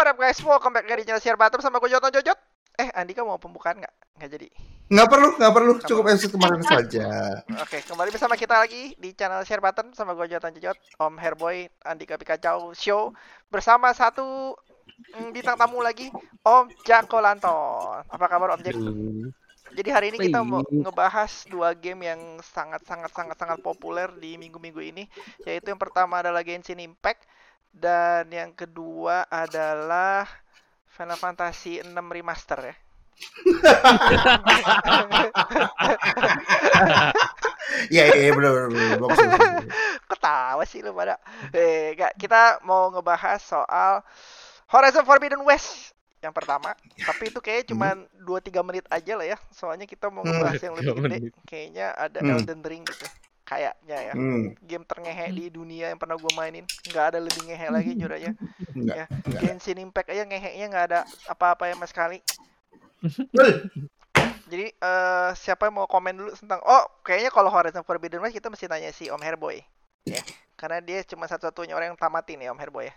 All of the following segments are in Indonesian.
what up guys? Welcome back dari channel Share Bottom sama gue Joton Jojot. Eh, Andika mau pembukaan nggak? Nggak jadi. Nggak perlu, nggak perlu. Cukup episode kemarin saja. Oke, kembali bersama kita lagi di channel Share Button sama gue Jotan Jojot, Om Herboy, Andika Pikacau Show bersama satu mm, bintang tamu lagi, Om Jako Lanton. Apa kabar Om Jack? Jadi hari ini kita mau ngebahas dua game yang sangat sangat sangat sangat populer di minggu-minggu ini, yaitu yang pertama adalah Genshin Impact dan yang kedua adalah Final Fantasy 6 Remaster ya. Iya, iya, iya, benar, benar. Ketawa sih lu pada. Eh, enggak, kita mau ngebahas soal Horizon Forbidden West yang pertama. Tapi itu kayaknya cuma 2-3 menit aja lah ya. Soalnya kita mau Hmm. ngebahas yang lebih Tiga gede. Kayaknya ada Hmm. Elden Ring gitu. Kayaknya ya. Hmm, Game terngehe di dunia yang pernah gue mainin. Nggak ada lebih ngehe lagi jujur aja. enggak, Ya. Genshin Impact aja ngeheknya nggak ada apa-apa ya mas sekali. Jadi eh siapa yang mau komen dulu tentang oh kayaknya kalau Horizon Forbidden West kita mesti tanya si Om Herboy. Ya. Karena dia cuma satu-satunya orang yang tamatin ya Om Herboy ya.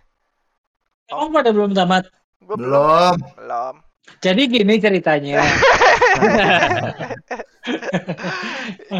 Oh, pada belum tamat. Gue Belum. Belum. Jadi gini ceritanya.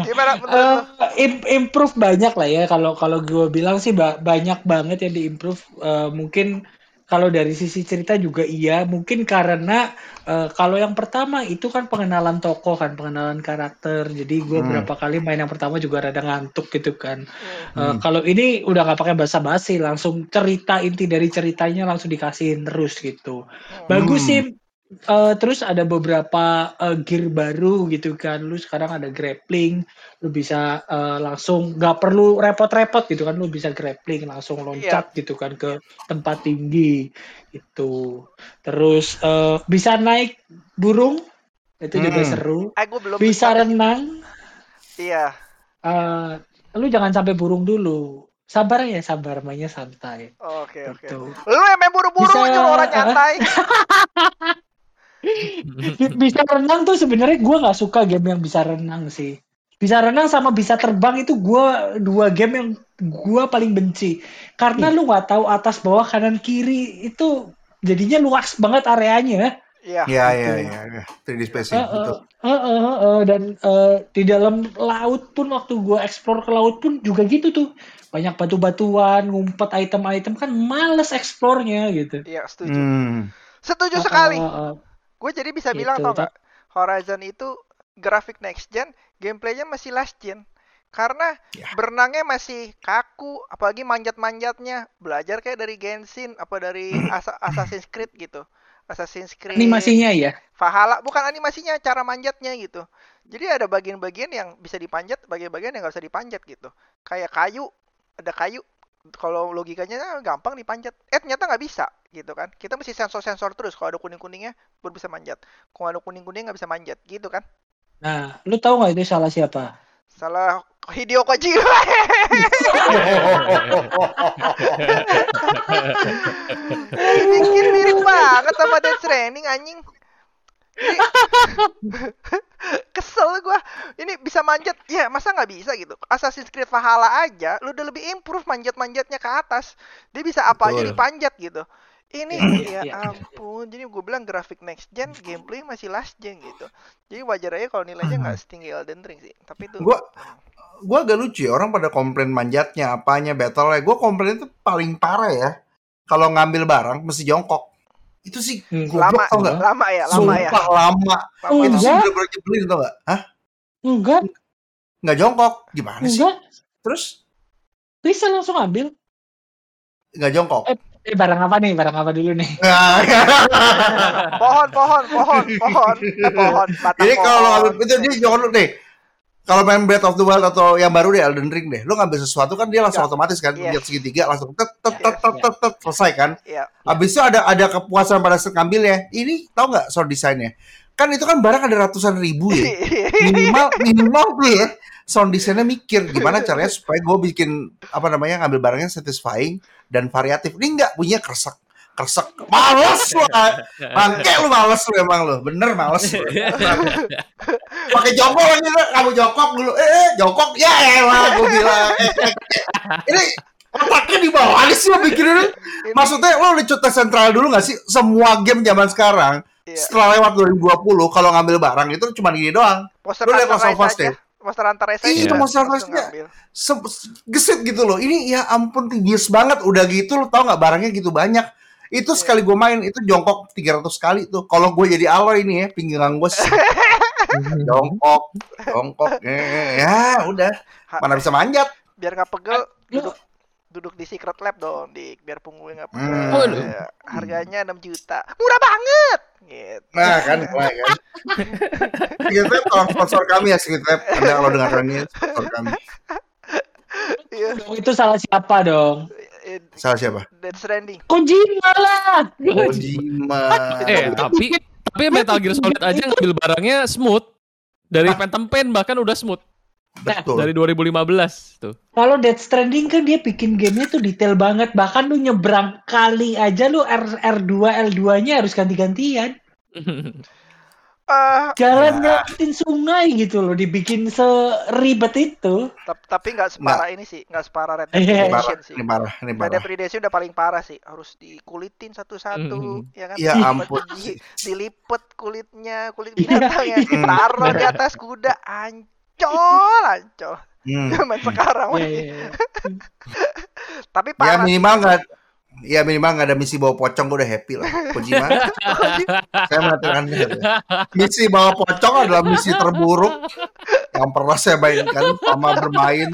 Gimana menurut im- improve banyak lah ya. Kalau kalau gue bilang sih ba- banyak banget yang diimprove. Eh, mungkin kalau dari sisi cerita juga iya. Mungkin karena eh, kalau yang pertama itu kan pengenalan tokoh kan, pengenalan karakter. Jadi gue Hmm. berapa kali main yang pertama juga rada ngantuk gitu kan. Hmm. Eh, Hmm. Kalau ini udah nggak pakai basa-basi, langsung cerita inti dari ceritanya langsung dikasihin terus gitu. Bagus Hmm. sih. Eh, terus ada beberapa eh, gear baru gitu kan. Lu sekarang ada grappling, lu bisa eh, langsung nggak perlu repot-repot gitu kan. Lu bisa grappling langsung loncat gitu kan ke tempat tinggi itu. Terus eh, bisa naik burung, itu juga Hmm. seru. Eh gue belum Bisa sampai- renang. Iya. eh, lu jangan sampai burung dulu. Sabar ya, sabar mainnya santai. Oke oke. Gitu. Lu yang main buru-buru nyuruh orang nyantai. Bi- bisa renang tuh sebenarnya gue nggak suka game yang bisa renang sih. Bisa renang sama bisa terbang itu gue dua game yang gue paling benci. Karena lu nggak tahu atas bawah kanan kiri itu jadinya luas banget areanya. Iya. Iya, Gitu. iya, iya, iya. 3D spacing, Eh, eh, betul. eh, eh, dan eh, di dalam laut pun waktu gue explore ke laut pun juga gitu tuh banyak batu-batuan ngumpet item-item kan males explore-nya gitu. Iya setuju. Hmm. Setuju Eh, sekali. eh, eh, Gue jadi bisa Gitu, bilang tau gak? Horizon itu grafik next gen, gameplaynya masih last gen. Karena Ya. berenangnya masih kaku, apalagi manjat-manjatnya. Belajar kayak dari Genshin, apa dari Asa- Assassin's Creed gitu. Assassin's Creed. animasinya ya. Valhalla, bukan animasinya, cara manjatnya gitu. Jadi ada bagian-bagian yang bisa dipanjat, bagian-bagian yang nggak bisa dipanjat gitu. Kayak kayu, ada kayu. Kalau logikanya gampang dipanjat. Eh ternyata nggak bisa gitu kan. Kita mesti sensor-sensor terus. Kalau ada kuning-kuningnya baru bisa manjat. Kalau ada kuning-kuning nggak bisa manjat gitu kan. Nah, lu tahu nggak itu salah siapa? Salah Hideo Kojima. Bikin mirip banget sama Death Stranding anjing. Ini- Kesel gua. Ini bisa manjat. Ya, masa nggak bisa gitu? Assassin's Creed Valhalla aja lu udah lebih improve manjat-manjatnya ke atas. Dia bisa apa aja dipanjat gitu. Ini Iya, ya iya. ampun. Jadi gue bilang grafik next gen, gameplay masih last gen gitu. Jadi wajar aja kalau nilainya nggak setinggi Elden Ring sih. Tapi itu Gua gua agak lucu ya, orang pada komplain manjatnya, apanya, battle Gua komplain itu paling parah ya. Kalau ngambil barang mesti jongkok. Itu sih Hmm. lama, tau nggak? lama ya, lama ya. Sumpah lama. Lama, Itu sih Enggak. bener-bener nyebelin tau nggak? Hah? Enggak, Nggak jongkok? Gimana sih? enggak. Terus Bisa langsung ambil. nggak jongkok? Eh, Eh, barang apa nih? Barang apa dulu nih? Pohon, pohon, pohon, pohon, eh, pohon, Jadi kalau lo itu dia jangan lu deh. Kalau main Breath of the Wild atau yang baru deh Elden Ring deh, lu ngambil sesuatu kan dia langsung Ya. otomatis kan, Yes. lihat segitiga langsung tet tet tet Yes, tet tet, tet, selesai kan. Iya. Habis itu ada ada kepuasan pada saat ngambilnya. Ini tahu nggak sound desainnya? Kan itu kan barang ada ratusan ribu ya. Minimal minimal tuh ya sound desainnya mikir gimana caranya supaya gue bikin apa namanya ngambil barangnya satisfying dan variatif. Ini enggak bunyinya kresek kresek males lah bangke lu males lu emang lu bener males lu. pakai jongkok lu. kamu jongkok dulu eh eh, jongkok ya elah gue bilang Eh, eh. ini Otaknya di bawah sih lo bikin Ini- Maksudnya lo udah cut sentral dulu gak sih? Semua game zaman sekarang Iya. setelah lewat 2020 kalau ngambil barang itu cuma gini doang. Monster Lu lihat Last of Rise Us aja. deh. Monster Hunter Rise Iya, aja. Monster Hunter se- gesit gitu loh. Ini ya ampun bias banget. Udah gitu lo tau nggak barangnya gitu banyak. Itu Iya. sekali gue main itu jongkok 300 kali tuh. Kalau gue jadi Aloy ini ya pinggiran gue sih. jongkok, jongkok. Eh, ya udah. Mana bisa manjat? biar nggak pegel duduk duduk di secret lab dong di biar punggungnya nggak Hmm. pegel. Ya, harganya 6 juta murah banget gitu Nah kan, mulai kan. Secret Lab tolong sponsor kami ya Secret Lab. Anda kalau dengar ini sponsor kami. Iya. Itu salah siapa dong? Eh, Salah siapa? Death Stranding Kojima lah. Kojima. Eh, tapi tapi Metal Gear Solid aja ngambil barangnya smooth. Dari Phantom Pain bahkan udah smooth Betul. dari 2015 tuh. Kalau Death Stranding kan dia bikin gamenya tuh detail banget. Bahkan lu nyebrang kali aja lu R R2 L2-nya harus ganti-gantian. Ah, Jalan Ya. ngelewatin sungai gitu loh, dibikin seribet itu. tap- tapi nggak separah ini sih nggak separah Red Dead Iya. Redemption parah, sih ini parah, ini Red Dead parah. Redemption udah paling parah sih harus dikulitin satu-satu Mhm. ya kan Ya ampun. di- dilipet kulitnya kulit Iya. binatangnya Hmm. taruh di atas kuda ancol ancol Hmm. zaman sekarang mah. iya, iya. tapi Ya parah minimal nggak Ya minimal nggak ada misi bawa pocong gue udah happy lah. Kojima, saya mengatakan gitu. Misi bawa pocong adalah misi terburuk yang pernah saya mainkan sama bermain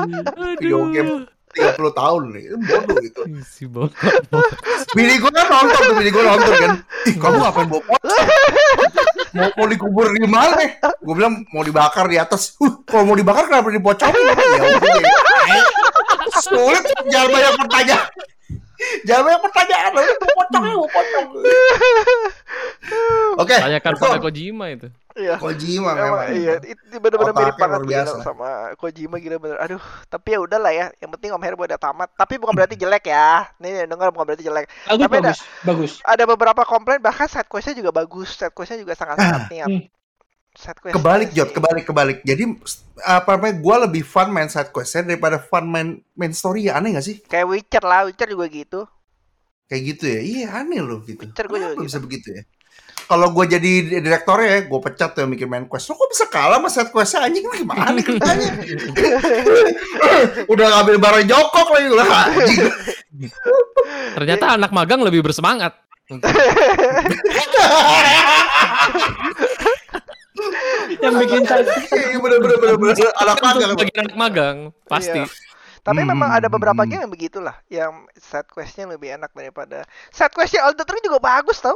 video game 30 tahun nih. Itu bodoh gitu. Si bokap. Bini gue kan nonton tuh, bini gue nonton kan. Ih, kamu ngapain bawa pocong? Mau, mau dikubur di mana? Gue bilang mau dibakar di atas. Uh, kalau mau dibakar kenapa dipocongin? Ya udah. Sulit, jangan banyak pertanyaan. Jangan banyak pertanyaan. Udah bawa pocong ya, bawa pocong. Oke. Tanyakan betul. pada Kojima itu. Iya. Kojima Emang, memang. iya, itu Otaknya mirip banget luar gila biasa. sama Kojima gila bener. Aduh, tapi ya udahlah ya. Yang penting Om Herbo udah tamat. Tapi bukan berarti jelek ya. Nih denger bukan berarti jelek. Bagus, Tapi ada- bagus, bagus. Ada beberapa komplain bahkan side quest-nya juga bagus. Side quest-nya juga sangat-sangat niat. Hmm. Side quest Kebalik Jot, kebalik kebalik. Jadi apa namanya? Gue lebih fun main side questnya daripada fun main main story ya aneh gak sih? Kayak Witcher lah, Witcher juga gitu. Kayak gitu ya. Iya aneh loh gitu. Witcher gua juga Kenapa gitu. bisa begitu ya? Kalau gue jadi direktornya ya, gue pecat tuh yang bikin main quest. Lo kok bisa kalah sama side questnya anjing? Lu Gimana ceritanya? Udah ngambil barang jokok lagi lah anjing. Ternyata anak magang lebih bersemangat. Yang bikin saya Iya bener bener bener bener. Anak magang. Bagi anak magang pasti. Iya. Tapi Hmm, memang ada beberapa hmm. game yang begitulah, yang side quest-nya lebih enak daripada side quest-nya Elden Ring juga bagus tau.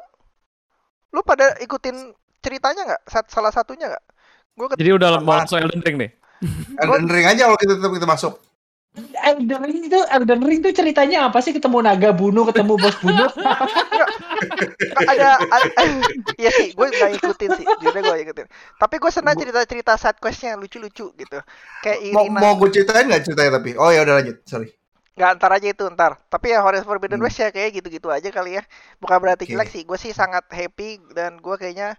Lu pada ikutin ceritanya nggak? Sat- Salah satunya nggak? Gue Jadi udah mau langsung Elden Ring nih. Elden Ring aja kalau kita tetap kita masuk. Elden Ring itu Elden Ring itu ceritanya apa sih? Ketemu naga bunuh, ketemu bos bunuh. ada, ada iya sih gue nggak ngikutin sih jujur gue ngikutin tapi gue senang cerita-cerita side questnya lucu-lucu gitu kayak Mau, Irina mau gue ceritain nggak ceritanya tapi? Oh ya udah lanjut. Sorry. Nggak ntar aja itu ntar tapi ya Horizon Forbidden Hmm. West ya kayak gitu-gitu aja kali ya bukan berarti Oke. jelek sih gue sih sangat happy dan gue kayaknya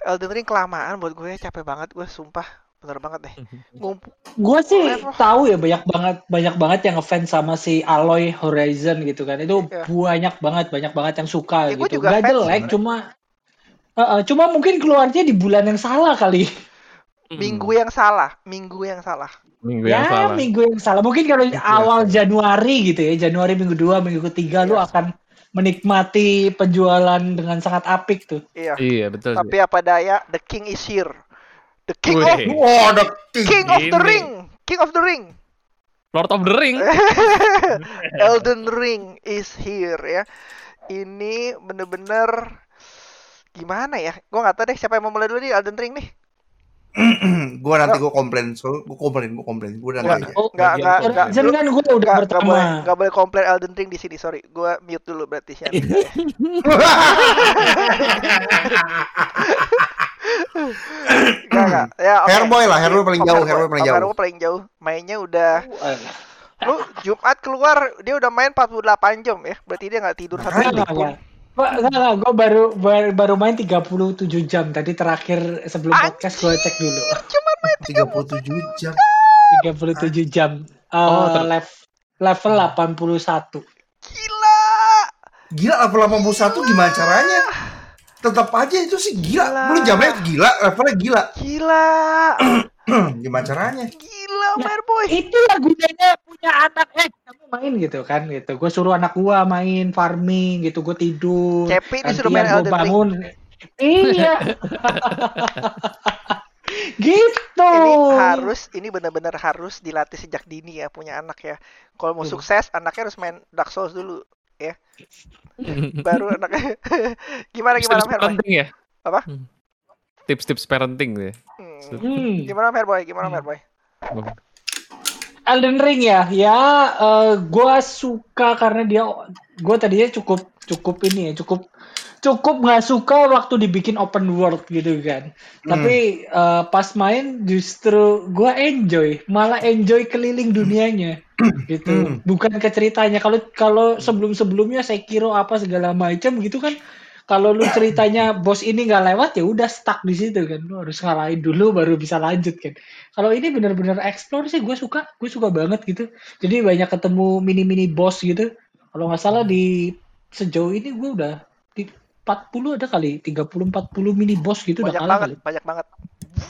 Elden Ring kelamaan buat gue capek banget gue sumpah bener banget deh Gue sih Level. tahu ya banyak banget banyak banget yang ngefans sama si Aloy Horizon gitu kan. Itu Iya. banyak banget banyak banget yang suka Ya, gitu. juga Gak jelek cuma Uh, uh, cuma mungkin keluarnya di bulan yang salah kali. Minggu yang salah minggu yang salah Minggu yang ya, salah. minggu yang salah. Mungkin kalau Minggu awal salah. Januari gitu ya, Januari minggu dua, minggu ketiga lu Iya. akan menikmati penjualan dengan sangat apik tuh. iya Iya betul. sih. tapi apa daya the king is here the king Wih. of Wah, ada king. king of the ring king of the ring Lord of the Ring. Elden Ring is here ya. Ini bener-bener gimana ya? Gue nggak tahu deh siapa yang mau mulai dulu nih Elden Ring nih. gue nanti gue komplain, so gue komplain, gue komplain, gue udah Nggak, nggak Oh, nggak, Lu- kan gue udah pertama. boleh, nggak boleh komplain Elden Ring di sini. Sorry, gue mute dulu berarti sih. Ya. Hairboy lah, Hairboy paling jauh, Hairboy. Hairboy paling jauh. Hairboy paling jauh. Mainnya udah Eh, lu Jumat keluar dia udah main 48 jam ya. Berarti dia nggak tidur satu Makanya. detik Enggak, pun. Pak, enggak, enggak. Gue baru, baru baru main 37 jam tadi terakhir sebelum podcast gue cek dulu. Cuma main 37 jam. 37 jam. Uh, Oh, ter- lev- level 81. Gila. Gila level 81 gimana caranya? Tetap aja itu sih gila. Gila. Lu jamnya gila, levelnya gila. Gila. gimana caranya? Gila, Mer Boy. Itulah gunanya punya anak eh kamu main gitu kan gitu. Gue suruh anak gua main farming gitu, gue tidur. Cepi disuruh main Elden Ring. bangun. Iya. gitu. Ini harus, ini benar-benar harus dilatih sejak dini ya punya anak ya. Kalau mau Hmm. sukses, anaknya harus main Dark Souls dulu ya. Baru anaknya. gimana gimana Tips Mer Boy? parenting ya? Apa? Hmm. Tips-tips parenting ya. Hmm. Hmm. Gimana Mer Boy? Gimana Mer Boy? Elden Ring ya, ya eh, gua suka karena dia, gue tadinya cukup cukup ini ya, cukup cukup nggak suka waktu dibikin open world gitu kan. Tapi eh, pas main justru gua enjoy, malah enjoy keliling dunianya gitu. Hmm. Bukan ke ceritanya. Kalau kalau sebelum sebelumnya Sekiro apa segala macam gitu kan. Kalau lu ceritanya bos ini nggak lewat ya udah stuck di situ kan. Lu harus ngalahin dulu baru bisa lanjut kan. Kalau ini benar-benar explore sih gue suka, gue suka banget gitu. Jadi banyak ketemu mini-mini boss gitu. Kalau nggak salah di sejauh ini gue udah di 40 ada kali, 30 40 mini boss gitu udah Banyak kalah banget, kali. banyak banget.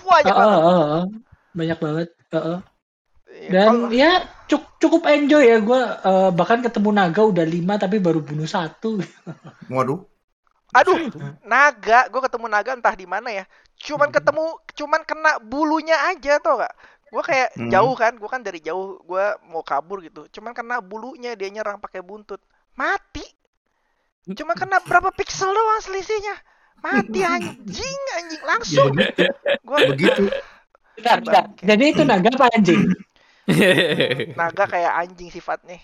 Banyak Ah, banget. ah, ah. banyak banget. Ah. Iya, Dan ya cuk- cukup enjoy ya gue bahkan ketemu naga udah lima tapi baru bunuh satu. Waduh. Aduh, naga, gue ketemu naga entah di mana ya. Cuman ketemu, cuman kena bulunya aja tau gak? Gue kayak Hmm. jauh kan, gue kan dari jauh, gue mau kabur gitu. Cuman kena bulunya dia nyerang pakai buntut, mati. Cuma kena berapa pixel doang selisihnya, mati anjing, anjing langsung. Gue Begitu. Bentar, bentar. Jadi itu naga apa anjing? naga kayak anjing sifatnya.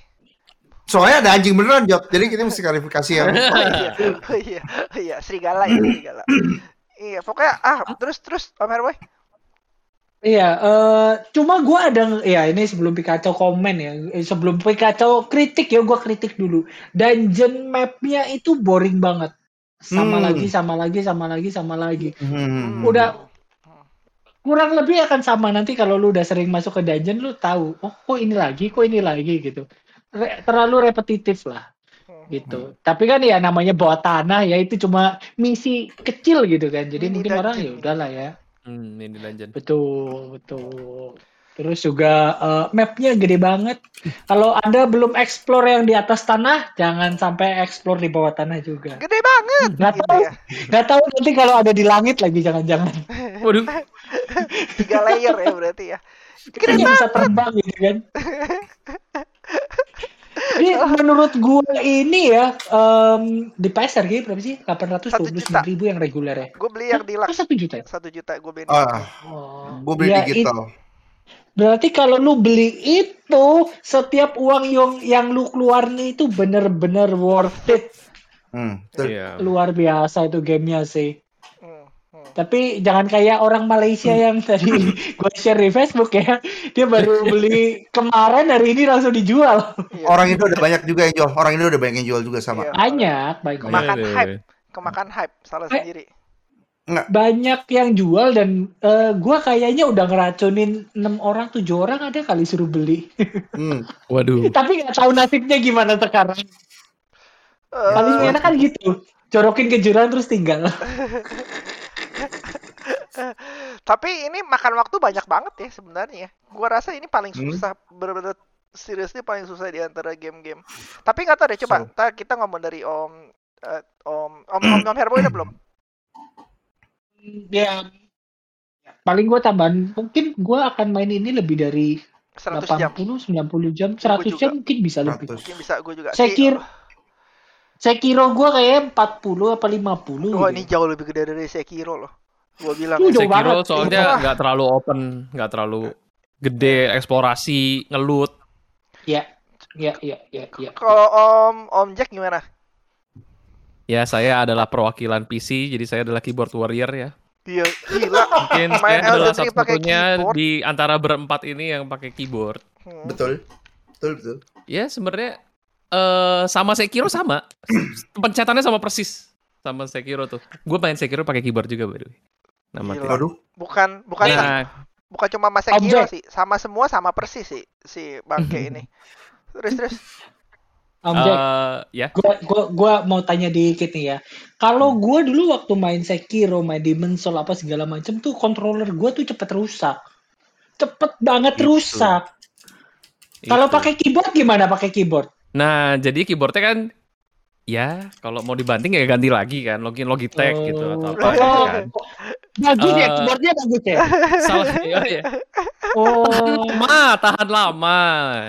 Soalnya ada anjing beneran, Jok. Jadi kita mesti klarifikasi yang Oh iya, oh iya, oh iya, serigala ya serigala. Iya, pokoknya ah terus terus Om Herboy. Iya, eh cuma gua ada ya ini sebelum Pikachu komen ya, Eh, sebelum Pikachu kritik ya gua kritik dulu. Dungeon mapnya itu boring banget. Sama Hmm. lagi, sama lagi, sama lagi, sama lagi. Hmm. Udah kurang lebih akan sama nanti kalau lu udah sering masuk ke dungeon lu tahu, oh kok ini lagi, kok ini lagi gitu. Re- terlalu repetitif lah gitu. Tapi kan ya namanya bawa tanah ya itu cuma misi kecil gitu kan. Jadi Mini mungkin orang ya dungeon. udahlah ya. Hmm, ini dungeon. Betul, betul. Terus juga eh, mapnya gede banget. Kalau Anda belum explore yang di atas tanah, jangan sampai explore di bawah tanah juga. Gede banget Nggak gitu tahu, ya. nggak tahu nanti kalau ada di langit lagi jangan-jangan. Waduh. Tiga layer ya berarti ya. Gede banget. bisa terbang gitu kan. Jadi menurut gue ini ya em, di pasar gitu berapa sih? 829 ribu yang reguler ya. Gue beli yang Oh deluxe satu juta ya? satu juta gue beli. Ah, Oh. gue beli Ya, digital. Berarti kalau lu beli itu setiap uang yang yang lu keluarin itu bener-bener worth it. Hmm. betul. Iya. Luar biasa itu gamenya sih. Hmm, hmm. Tapi jangan kayak orang Malaysia yang tadi gue share di Facebook ya. Dia baru beli kemarin hari ini langsung dijual. Iya. Orang Indo udah banyak juga yang jual. Orang Indo udah banyak yang jual juga sama. Iya. Banyak, banyak. Kemakan Iya, iya, hype. iya. Kemakan hype salah Eh. sendiri. Banyak yang jual dan eh, gua kayaknya udah ngeracunin 6 orang, 7 orang ada kali suruh beli. Hmm. Waduh. Tapi nggak tahu nasibnya gimana sekarang. Eh, Paling enak kan gitu. Corokin ke jurang terus tinggal. Tapi ini makan waktu banyak banget ya sebenarnya. Gua rasa ini paling Hmm. susah bener-bener seriously paling susah di antara game-game. Tapi nggak tahu deh coba So. ntar kita ngomong dari Om eh, Om Om Om, Om Herboy udah belum? ya paling gua tambahan mungkin gua akan main ini lebih dari 100 jam. 80 90 jam Gua 100 juga. jam mungkin bisa lebih 100. Mungkin bisa gue juga. Saya kira- Sekiro gua kayak 40 apa 50 Wah gitu. ini jauh lebih gede dari Sekiro loh. Gua bilang. Itu ya. jauh Sekiro banget. soalnya nggak terlalu open, nggak terlalu gede eksplorasi, ngelut. ya ya ya ya ya Kalau Om Om Jack gimana? Ya saya adalah perwakilan PC, jadi saya adalah keyboard warrior ya. Iya, gila. Mungkin Main saya adalah satu-satunya di antara berempat ini yang pakai keyboard. Hmm. Betul. Betul, betul. Ya sebenarnya eh sama Sekiro sama, pencetannya sama persis sama Sekiro tuh. Gue main Sekiro pakai keyboard juga by the way. Nama. Waduh. Bukan bukan Nah, bukan cuma Mas Sekiro Objek. sih, sama semua sama persis sih si bangke ini. Terus terus. Om Jack, Eh, ya. gua, gua, gua mau tanya dikit nih ya. Kalau gua dulu waktu main Sekiro, main Demon Soul apa segala macam tuh controller gua tuh cepet rusak. Cepet banget Gitu. rusak. Kalau Itu. pakai keyboard gimana pakai keyboard? Nah, jadi keyboardnya kan ya kalau mau dibanting ya ganti lagi kan, login Logitech gitu atau apa gitu Oh, kan. bagus ya Eh, keyboardnya bagus ya. Salah ya, ya. Oh, lama, tahan lama,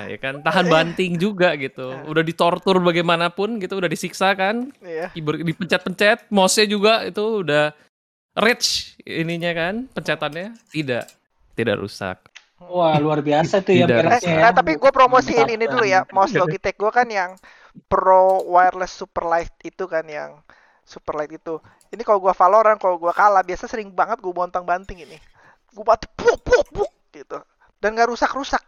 ya kan, tahan banting juga gitu. Udah ditortur bagaimanapun gitu, udah disiksa kan, Iya. keyboard dipencet-pencet, mouse-nya juga itu udah rich ininya kan, pencetannya tidak tidak rusak. Wah luar biasa tuh ya Tidak Eh, beresnya ya. nah, tapi gue promosiin ini dulu ya. Mouse. Logitech gue kan yang Pro Wireless Superlight itu kan yang Superlight itu. Ini kalau gua Valorant, kalau gua kalah, biasa sering banget gue bontang banting ini. Gue banting puk puk puk gitu. Dan nggak rusak-rusak.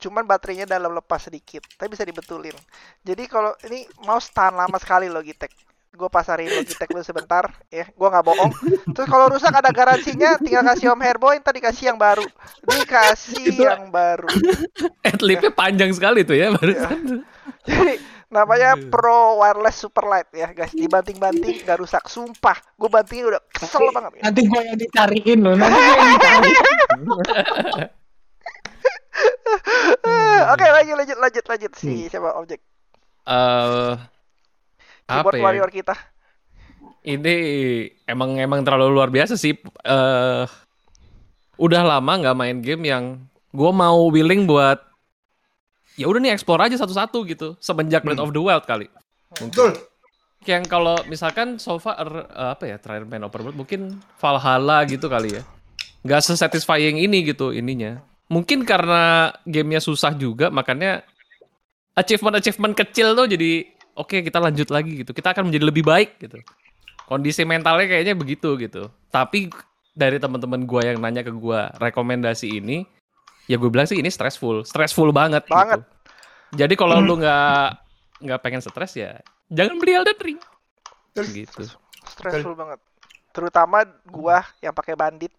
Cuman baterainya dalam lepas sedikit, tapi bisa dibetulin. Jadi kalau ini mouse tahan lama sekali Logitech. Gue pasarin Logitech dulu sebentar, ya. Gue nggak bohong. Terus kalau rusak ada garansinya, tinggal kasih Om Herboy, ntar dikasih yang baru. Dikasih Itu- yang baru. Adlibnya panjang sekali tuh ya barusan. Jadi namanya. Pro Wireless Superlight ya guys. Dibanting-banting nggak rusak. Sumpah, gue bantingnya udah kesel banget. Ya. Nanti gua yang dicariin loh. Nanti gua yang dicariin. Oke lanjut lanjut lanjut lanjut si siapa objek Eh apa keyboard ya? warrior kita. Ini emang emang terlalu luar biasa sih. eh udah lama nggak main game yang gue mau willing buat ya udah nih explore aja satu-satu gitu. Semenjak Breath of the Wild kali. Betul. Yang kalau misalkan so far eh, apa ya terakhir main open world mungkin Valhalla gitu kali ya. Nggak sesatisfying ini gitu ininya. Mungkin karena gamenya susah juga makanya achievement-achievement kecil tuh jadi oke kita lanjut lagi gitu. Kita akan menjadi lebih baik gitu. Kondisi mentalnya kayaknya begitu gitu. Tapi dari teman-teman gua yang nanya ke gua rekomendasi ini, ya gue bilang sih ini stressful, stressful banget. gitu. Banget. Jadi kalau lu nggak nggak pengen stres ya jangan beli Elden Ring. Gitu. Stressful banget. Terutama gua yang pakai bandit.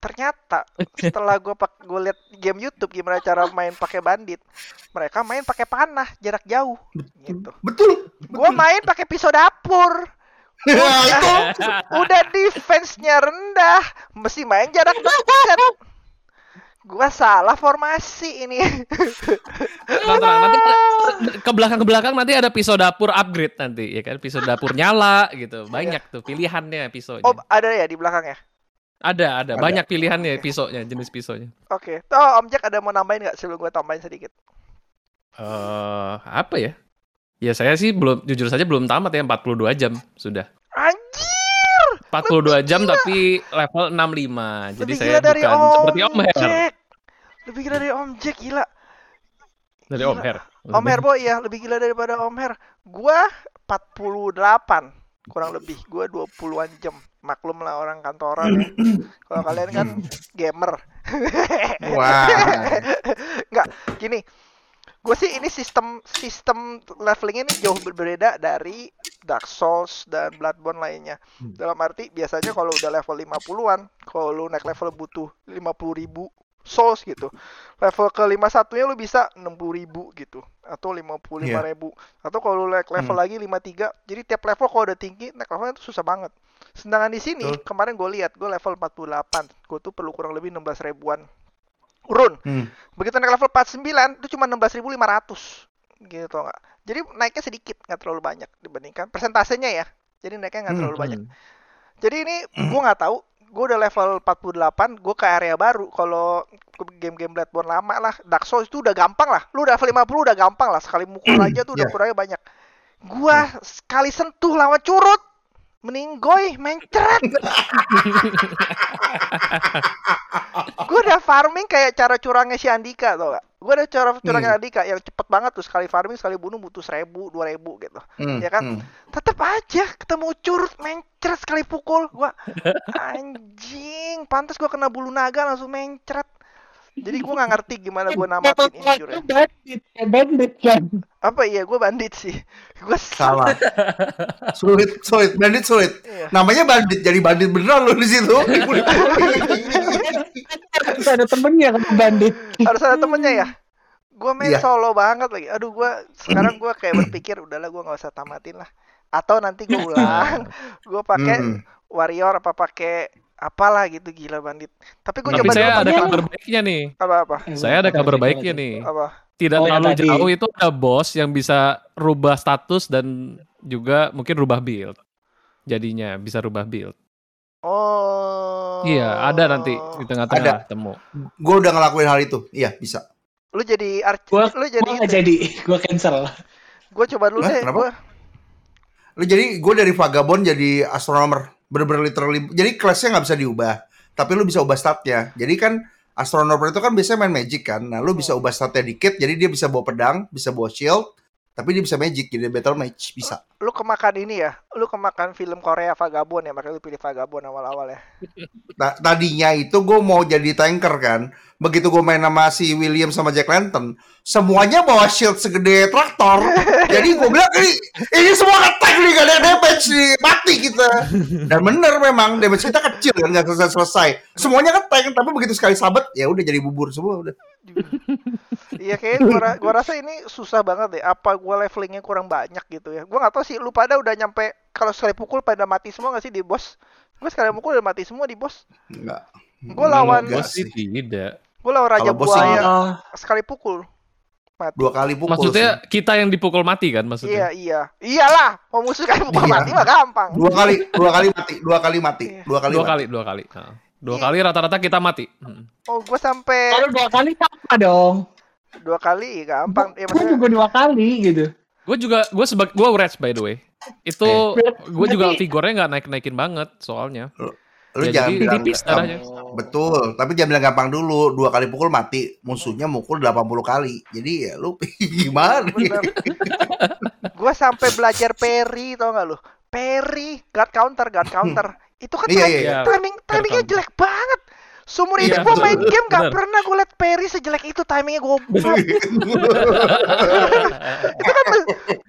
Ternyata setelah gua pak gue liat game YouTube gimana cara main pakai bandit, mereka main pakai panah jarak jauh gitu. Betul. Gua main pakai pisau dapur. Nah, itu. Udah defense-nya rendah, mesti main jarak dekat. Gua salah formasi ini. Nanti ke belakang ke belakang nanti ada pisau dapur upgrade nanti ya kan pisau dapur nyala gitu banyak tuh pilihannya pisaunya Oh, ada ya di belakangnya. Ada ada Ada. banyak pilihannya pisaunya jenis pisaunya Oke. Oh, Om Jack ada mau nambahin nggak sebelum gue tambahin sedikit? eh apa ya ya saya sih belum jujur saja belum tamat ya 42 jam sudah Anjir! 42 jam gila. tapi level 65 jadi Lebih saya gila dari bukan Om seperti Om Her Jack. Lebih gila dari Om Jack, gila. dari Gila. Om Her Om Herboy ya, lebih gila daripada Om Her. Gua 48 kurang lebih. Gua 20-an jam. Maklum lah orang kantoran ya. Kalau kalian kan gamer. Wah. Enggak, gini. Gue sih ini sistem sistem leveling ini jauh berbeda dari Dark Souls dan Bloodborne lainnya. Hmm. Dalam arti biasanya kalau udah level 50-an, kalau lu naik level butuh 50 ribu Souls gitu. Level ke 51 nya lu bisa 60 ribu gitu. Atau 55 Iya. ribu. Atau kalau lu naik level Hmm. lagi 53. Jadi tiap level kalau udah tinggi, naik levelnya itu susah banget. Sedangkan di sini, Betul. kemarin gue lihat, gue level 48. Gue tuh perlu kurang lebih 16 ribuan urun. Hmm. Begitu naik level 49 itu cuma 16.500 gitu nggak. Jadi naiknya sedikit nggak terlalu banyak dibandingkan persentasenya ya. Jadi naiknya nggak Hmm, terlalu banyak. Jadi ini gue nggak tahu. Gue udah level 48, gue ke area baru. Kalau game-game Bloodborne lama lah, Dark Souls itu udah gampang lah. Lu udah level 50 udah gampang lah. Sekali mukul aja tuh udah Iya. kurangnya banyak. Gua sekali sentuh lawan curut, meninggoy, mencret. gue udah farming kayak cara curangnya si Andika tau gak? Gue udah cara curangnya Andika yang cepet banget tuh sekali farming sekali bunuh butuh seribu dua ribu gitu. Hmm, Ya kan? hmm. Tetep aja ketemu curut mencret sekali pukul gua anjing pantas gua kena bulu naga langsung mencret. Jadi gua nggak ngerti gimana gua namatin ini jurnya. bandit, ya bandit kan. Apa iya gua bandit sih. Gua Salah. sulit, sulit, bandit sulit. Iya. Namanya bandit, jadi bandit beneran lu di situ. Harus ada temennya kan bandit. Harus ada temennya ya. Gue main Iya. solo banget lagi. Aduh, gue sekarang gue kayak berpikir udahlah gue nggak usah tamatin lah. Atau nanti gue ulang, gue pakai. Warrior apa pakai apalah gitu gila bandit. Tapi gue coba saya dulu ada kabar baiknya nih. apa-apa. Saya ada kabar baiknya nih. Apa? Tidak Oh, terlalu tadi. jauh itu ada bos yang bisa rubah status dan juga mungkin rubah build. Jadinya bisa rubah build. Oh. Iya, ada nanti di tengah-tengah temu. Gue udah ngelakuin hal itu. Iya, bisa. Lu jadi arch Gua, lu jadi gua jadi, gua cancel. Gue coba dulu Hah, deh. kenapa? Gua Lu jadi gue dari vagabond jadi astronomer. Bener-bener literally. Jadi kelasnya nggak bisa diubah. Tapi lu bisa ubah statnya. Jadi kan astronomer itu kan biasanya main magic kan. Nah lu bisa ubah statnya dikit. Jadi dia bisa bawa pedang, bisa bawa shield. Tapi dia bisa magic. Jadi battle mage. Bisa. lu kemakan ini ya. Lu kemakan film Korea Vagabond ya, makanya lu pilih Vagabond awal-awal ya. Nah, tadinya itu gue mau jadi tanker kan. Begitu gue main sama si William sama Jack Lantern, semuanya bawa shield segede traktor. Jadi gue bilang ini, ini semua ngetank nih gak ada damage nih, mati kita. Dan bener memang damage kita kecil kan nggak selesai selesai. Semuanya ngetank, tapi begitu sekali sabet ya udah jadi bubur semua udah. Iya kayaknya gua, ra- gua rasa ini susah banget deh. Apa gua levelingnya kurang banyak gitu ya. Gua nggak tahu sih lu pada udah nyampe kalau sekali pukul pada mati semua gak sih di bos? Gua sekali pukul udah mati semua di bos. Enggak. Gua lawan sih sih. tidak. Gua lawan raja bos sih buaya Oh, sekali pukul. Mati. Dua kali pukul Maksudnya sih. kita yang dipukul mati kan Iya, maksudnya? iya. Iyalah, mau musuh sekali pukul Iya. mati mah gampang. Dua kali, dua kali mati, dua kali mati, Iya. dua kali Dua mati. kali, dua kali. Nah, Dua Iya. kali rata-rata kita mati. Hmm. Oh, gua sampai kalau dua kali apa dong? dua kali gampang. Ya Gua maksudnya juga dua kali gitu. Gue juga, gue sebagai, gue rage by the way. Itu Eh. gue juga figurnya nggak naik-naikin banget soalnya. Lu Ya, jangan jadi bilang. Betul, tapi jangan bilang gampang dulu. Dua kali pukul mati, musuhnya mukul 80 kali. Jadi ya lu gimana? gua sampai belajar parry tau gak lu? Parry, guard counter, guard counter. Itu kan Iya, iya, iya. timing timingnya jelek banget. Seumur Iya, hidup gua betul. main game gak Bener. pernah gua liat parry sejelek itu timingnya goblok. itu kan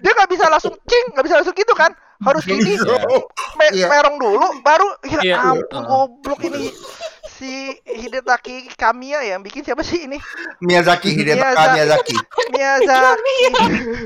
dia nggak bisa langsung cing, nggak bisa langsung gitu kan? Harus gini, me- Iya. merong dulu, baru ya Iya. ampun goblok ini si Hidetaki Kamiya ya, yang bikin siapa sih ini? Miyazaki, Hidetaka Miyaza- Miyazaki. Miyazaki.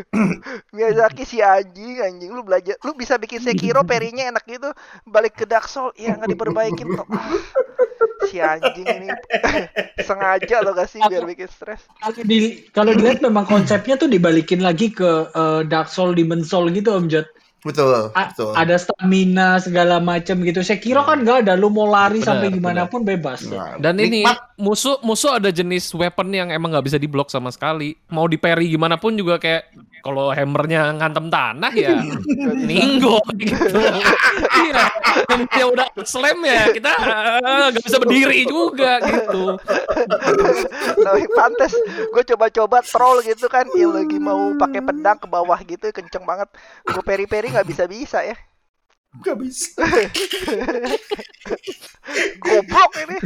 Miyazaki si anjing anjing lu belajar lu bisa bikin Sekiro perinya enak gitu balik ke Dark Soul ya nggak diperbaikin kok. Si anjing ini sengaja lo gak sih biar bikin stres Kalau di kalau dilihat memang konsepnya tuh dibalikin lagi ke eh, Dark Soul, Demon Soul gitu Om Jod. Betul, A- betul. ada stamina segala macam gitu. Sekiro kan nggak ada, lu mau lari Benar, sampai gimana pun bebas. Nah, Dan ini nikmat. musuh musuh ada jenis weapon yang emang nggak bisa diblok sama sekali. Mau di parry gimana pun juga kayak kalau hammernya ngantem tanah ya ninggo gitu. Iya, hammernya udah slam ya kita eh, nggak bisa berdiri juga gitu. tapi pantes gue coba-coba troll gitu kan yang lagi mau pakai pedang ke bawah gitu kenceng banget gue peri-peri nggak bisa-bisa ya Gak bisa. goblok ini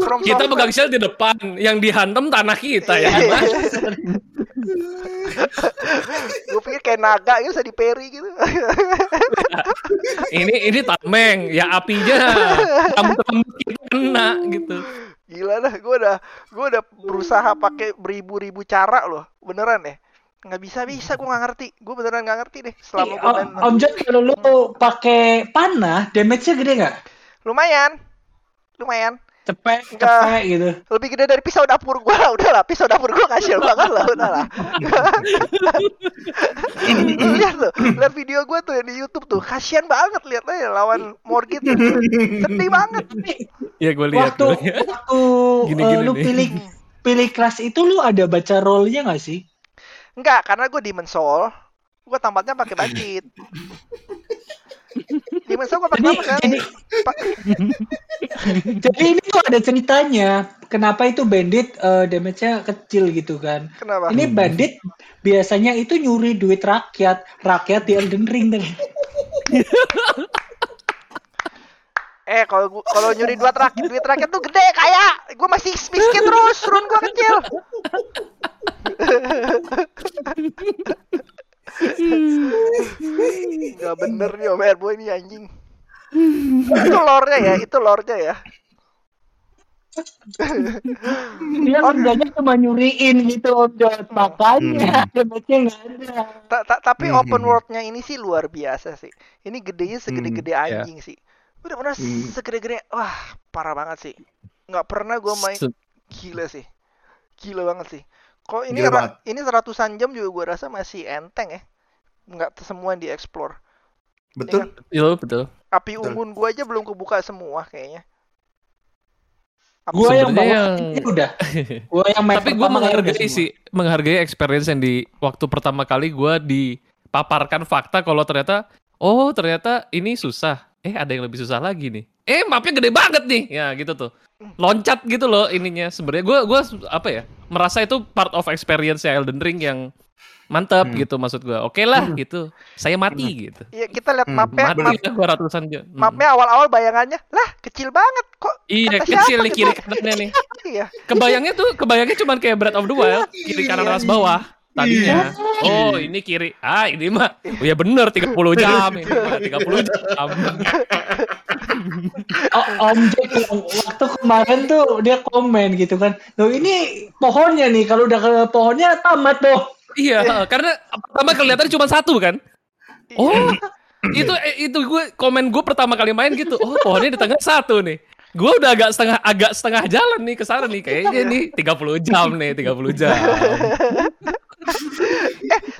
From Kita pegang shield di depan, yang dihantam tanah kita ya. Gue pikir kayak naga gitu bisa di peri gitu ini ini tameng, ya apinya rambut-rambut kita kena gitu. Gila dah, gue udah gue udah berusaha pakai beribu-ribu cara loh, beneran deh. Nggak bisa bisa, gue nggak ngerti. Gue beneran nggak ngerti deh. Selama gue main, Om Jod kalau lu pakai panah, damage-nya gede nggak? lumayan, lumayan. Cepet, Enggak. cepet gitu. Lebih gede dari pisau dapur gue lah, udah lah. Pisau dapur gue kasihan banget lah, udah lah. Lu lihat tuh, lihat video gue tuh yang di YouTube tuh, kasihan banget lihat aja lawan Morgit. tuh. Sedih banget. Ya gue lihat Waktu dulu ya. waktu Gini-gini eh, lu nih. pilih pilih kelas itu lu ada baca roll-nya nggak sih? Enggak, karena gue Demon Soul, gue tampatnya pakai bandit. Gue pakai Jadi, apa kan? jadi, jadi ini tuh ada ceritanya. Kenapa itu bandit eh, damage-nya kecil gitu kan? Kenapa? Ini bandit biasanya itu nyuri duit rakyat, rakyat di Elden Ring. Eh kalau kalau nyuri duit rakyat, duit rakyat tuh gede kayak gue masih miskin terus, run gue kecil. Gak bener nih Om Erbo ini anjing. itu lore-nya ya, itu lore-nya ya. Dia kerjanya cuma nyuriin gitu Om Jod. Makanya damage-nya nggak ada. Ta- ta- tapi Hmm. open world-nya ini sih luar biasa sih. Ini gedenya segede-gede Hmm, anjing sih. Bener-bener Hmm. segede-gede. Wah, parah banget sih. Nggak pernah gue main gila sih. Gila banget sih. Kok ini ra- ini ratusan jam juga gue rasa masih enteng ya. Nggak t- semua yang dieksplor. Betul. Iya betul. Api Betul. unggun gue aja belum kebuka semua kayaknya. Gua yang bawa yang- ini udah. Gua yang main Tapi gue menghargai sih, menghargai experience yang di waktu pertama kali gue dipaparkan fakta kalau ternyata, oh ternyata ini susah. Eh ada yang lebih susah lagi nih. Eh mapnya gede banget nih, ya gitu tuh. Loncat gitu loh ininya. Sebenarnya gue gua apa ya merasa itu part of experience Elden Ring yang mantap Hmm. gitu maksud gue. Oke lah gitu. Saya mati gitu. Iya kita lihat Hmm, mapnya, Mati map, gue ratusan jam. Hmm. mapnya awal-awal bayangannya lah kecil banget kok. Iya kecil nih kiri kanannya nih. Iya. Kebayangnya tuh, kebayangnya cuman kayak Breath of the Wild, kiri kanan atas bawah. Tadinya. Oh, ini kiri. Ah, ini mah. Oh ya bener 30 jam ini mah 30 jam. Oh, Om Jack yang waktu kemarin tuh dia komen gitu kan. Loh ini pohonnya nih kalau udah ke pohonnya tamat tuh. Iya, karena pertama kelihatan cuma satu kan. Oh, itu eh, itu gue komen gue pertama kali main gitu. Oh, pohonnya di tengah satu nih. Gue udah agak setengah agak setengah jalan nih ke sana nih kayaknya nih 30 jam nih, 30 jam.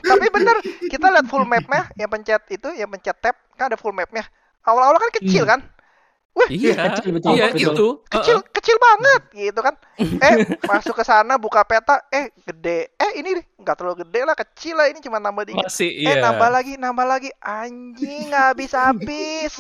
Tapi bener, kita lihat full mapnya, yang pencet itu, yang pencet tab, kan ada full mapnya. Awal-awal kan kecil Hmm. kan? Wih, Iya, Kecil, betul, iya betul. itu. kecil, kecil banget gitu kan? Eh, masuk ke sana buka peta, eh gede, eh ini nggak terlalu gede lah, kecil lah ini cuma nambah dikit. Masih Eh iya. nambah lagi, nambah lagi, anjing habis habis.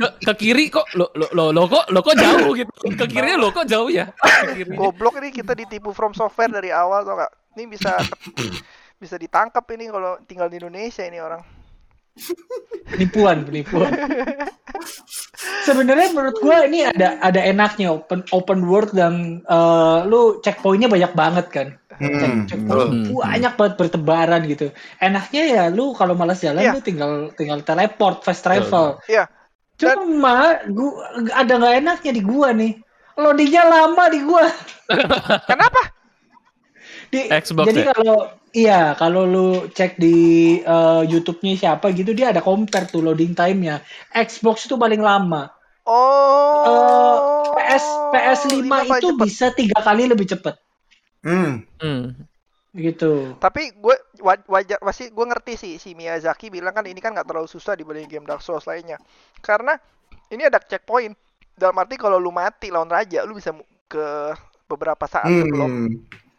ke, ke kiri kok lo lo lo, lo kok lo kok jauh gitu ke kirinya lo kok jauh ya. Goblok ini kita ditipu from software dari awal tau gak? Ini bisa bisa ditangkap ini kalau tinggal di Indonesia ini orang. Penipuan, penipuan. Sebenarnya menurut gua ini ada ada enaknya open open world dan eh, lu checkpointnya banyak banget kan. Hmm, Checkpoint betul. banyak banget bertebaran gitu. Enaknya ya lu kalau malas jalan Iya. lu tinggal tinggal teleport fast travel. Iya. Cuma gua ada nggak enaknya di gua nih. Loadingnya lama di gua. Kenapa? Di, Xbox jadi ya? kalau iya kalau lu cek di eh, YouTube-nya siapa gitu dia ada compare tuh loading time-nya. Xbox itu paling lama. Oh. Eh, PS PS5 lima paling itu cepet. bisa tiga kali lebih cepet Hmm. Hmm. gitu. Tapi gue wa- wajar pasti gue ngerti sih si Miyazaki bilang kan ini kan nggak terlalu susah dibanding game Dark Souls lainnya. Karena ini ada checkpoint. Dalam arti kalau lu mati lawan raja, lu bisa ke beberapa saat sebelum Hmm.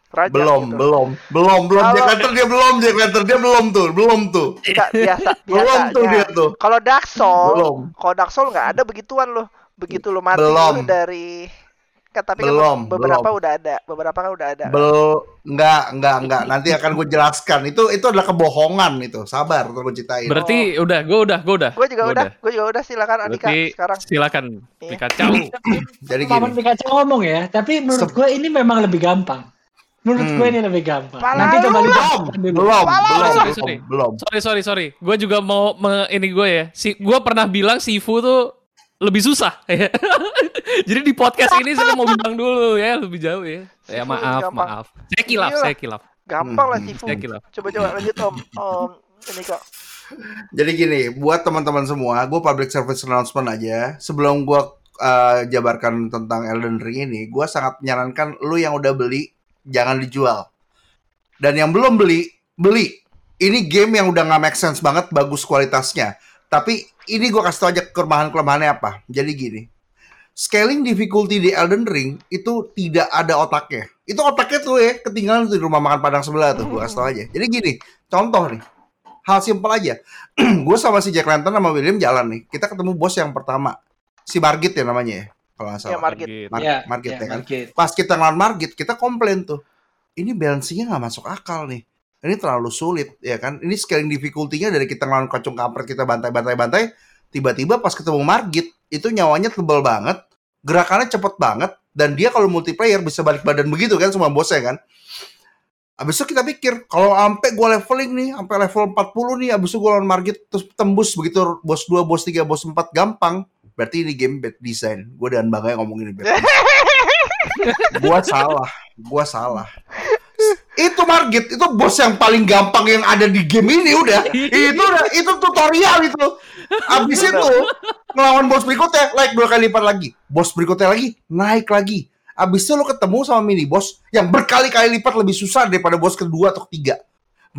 Raja. Belum, gitu. belum, belum, belum. Kalau- Jack Lantern dia belum, Jack Lantern dia belum tuh, belum tuh. Nggak, biasa, Belum tuh dia tuh. Kalau Dark Soul, Belum. kalau Dark Soul nggak ada begituan loh. Begitu lu mati Belum. lu dari kan tapi kan Belum, beberapa belum. udah ada, beberapa kan udah ada. Bel, enggak, enggak, enggak. Nanti akan gue jelaskan. Itu itu adalah kebohongan itu. Sabar, terus gue ceritain. Berarti udah, gue udah, gue udah. Gue juga Gua udah, gue juga udah silakan Andika Berarti sekarang. silakan Iya. Pikachu. Jadi Paman gini. Pikachu ngomong ya, tapi menurut gue ini memang lebih gampang. Menurut Hmm. gue ini lebih gampang. Pala Nanti coba. Belum, belum, belum, lu. belum, Sorry, belum. Sorry, sorry, sorry. Gue juga mau me- ini gue ya. Si, gue pernah bilang Sifu tuh lebih susah. Jadi di podcast ini saya mau bilang dulu ya, lebih jauh ya. Ya maaf, gampang. maaf. Saya kilaf, Iyalah. saya kilaf. Gampang lah Hmm, Sifu. Saya kilaf. Coba coba lanjut Om. Om ini kok. Jadi gini, buat teman-teman semua, gue public service announcement aja. Sebelum gue uh, jabarkan tentang Elden Ring ini, gue sangat menyarankan lu yang udah beli jangan dijual. Dan yang belum beli, beli. Ini game yang udah nggak make sense banget, bagus kualitasnya. Tapi ini gue kasih tau aja kelemahan-kelemahannya apa. Jadi gini, scaling difficulty di Elden Ring itu tidak ada otaknya. Itu otaknya tuh ya ketinggalan tuh di rumah makan padang sebelah tuh, gue kasih tau aja. Jadi gini, contoh nih, hal simpel aja. gue sama si Jack Lantern sama William jalan nih. Kita ketemu bos yang pertama. Si Margit ya namanya ya. Kalau nggak Ya salah. Margit. Gitu. Mar- Ya, Margit ya, kan. Margit. Pas kita ngelawan Margit, kita komplain tuh. Ini balancingnya nggak masuk akal nih. Ini terlalu sulit ya kan. Ini scaling difficulty-nya dari kita ngelawan kacung kampret kita bantai-bantai-bantai. Tiba-tiba pas ketemu Margit, itu nyawanya tebal banget. Gerakannya cepet banget. Dan dia kalau multiplayer bisa balik badan begitu kan semua bosnya kan. Abis itu kita pikir, kalau sampai gue leveling nih, sampai level 40 nih, abis itu gue lawan Margit, terus tembus begitu bos 2, bos 3, bos 4, gampang. Berarti ini game bad design. Gue dengan bangga ngomong ini bad design. Gua salah, gua salah. Itu Margit, itu bos yang paling gampang yang ada di game ini udah. Itu udah, itu tutorial itu. Abis itu ngelawan bos berikutnya naik dua kali lipat lagi. Bos berikutnya lagi naik lagi. Abis itu lo ketemu sama mini boss yang berkali-kali lipat lebih susah daripada bos kedua atau ketiga.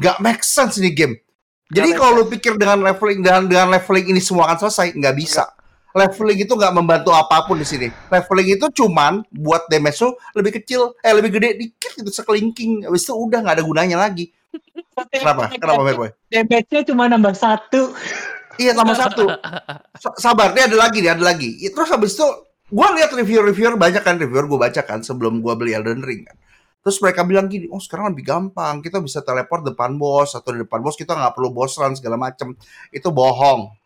Gak make sense ini game. Jadi kalau lo pikir dengan leveling dengan dengan leveling ini semua akan selesai, nggak bisa. Leveling itu nggak membantu apa pun di sini. Leveling itu cuman buat damage lo lebih kecil, eh lebih gede dikit gitu sekelingking. Abis itu udah nggak ada gunanya lagi. Kenapa? Kenapa, Fair Boy? Damage-nya cuma nambah satu. Iya tambah satu. Sa- Sabar, dia ada lagi, dia ada lagi. I- Terus habis itu, gue lihat review-reviewer banyak kan reviewer gue baca kan sebelum gue beli Elden Ring kan. Terus mereka bilang gini, oh sekarang lebih gampang, kita bisa teleport depan bos atau di depan bos kita nggak perlu boss run segala macem. Itu bohong.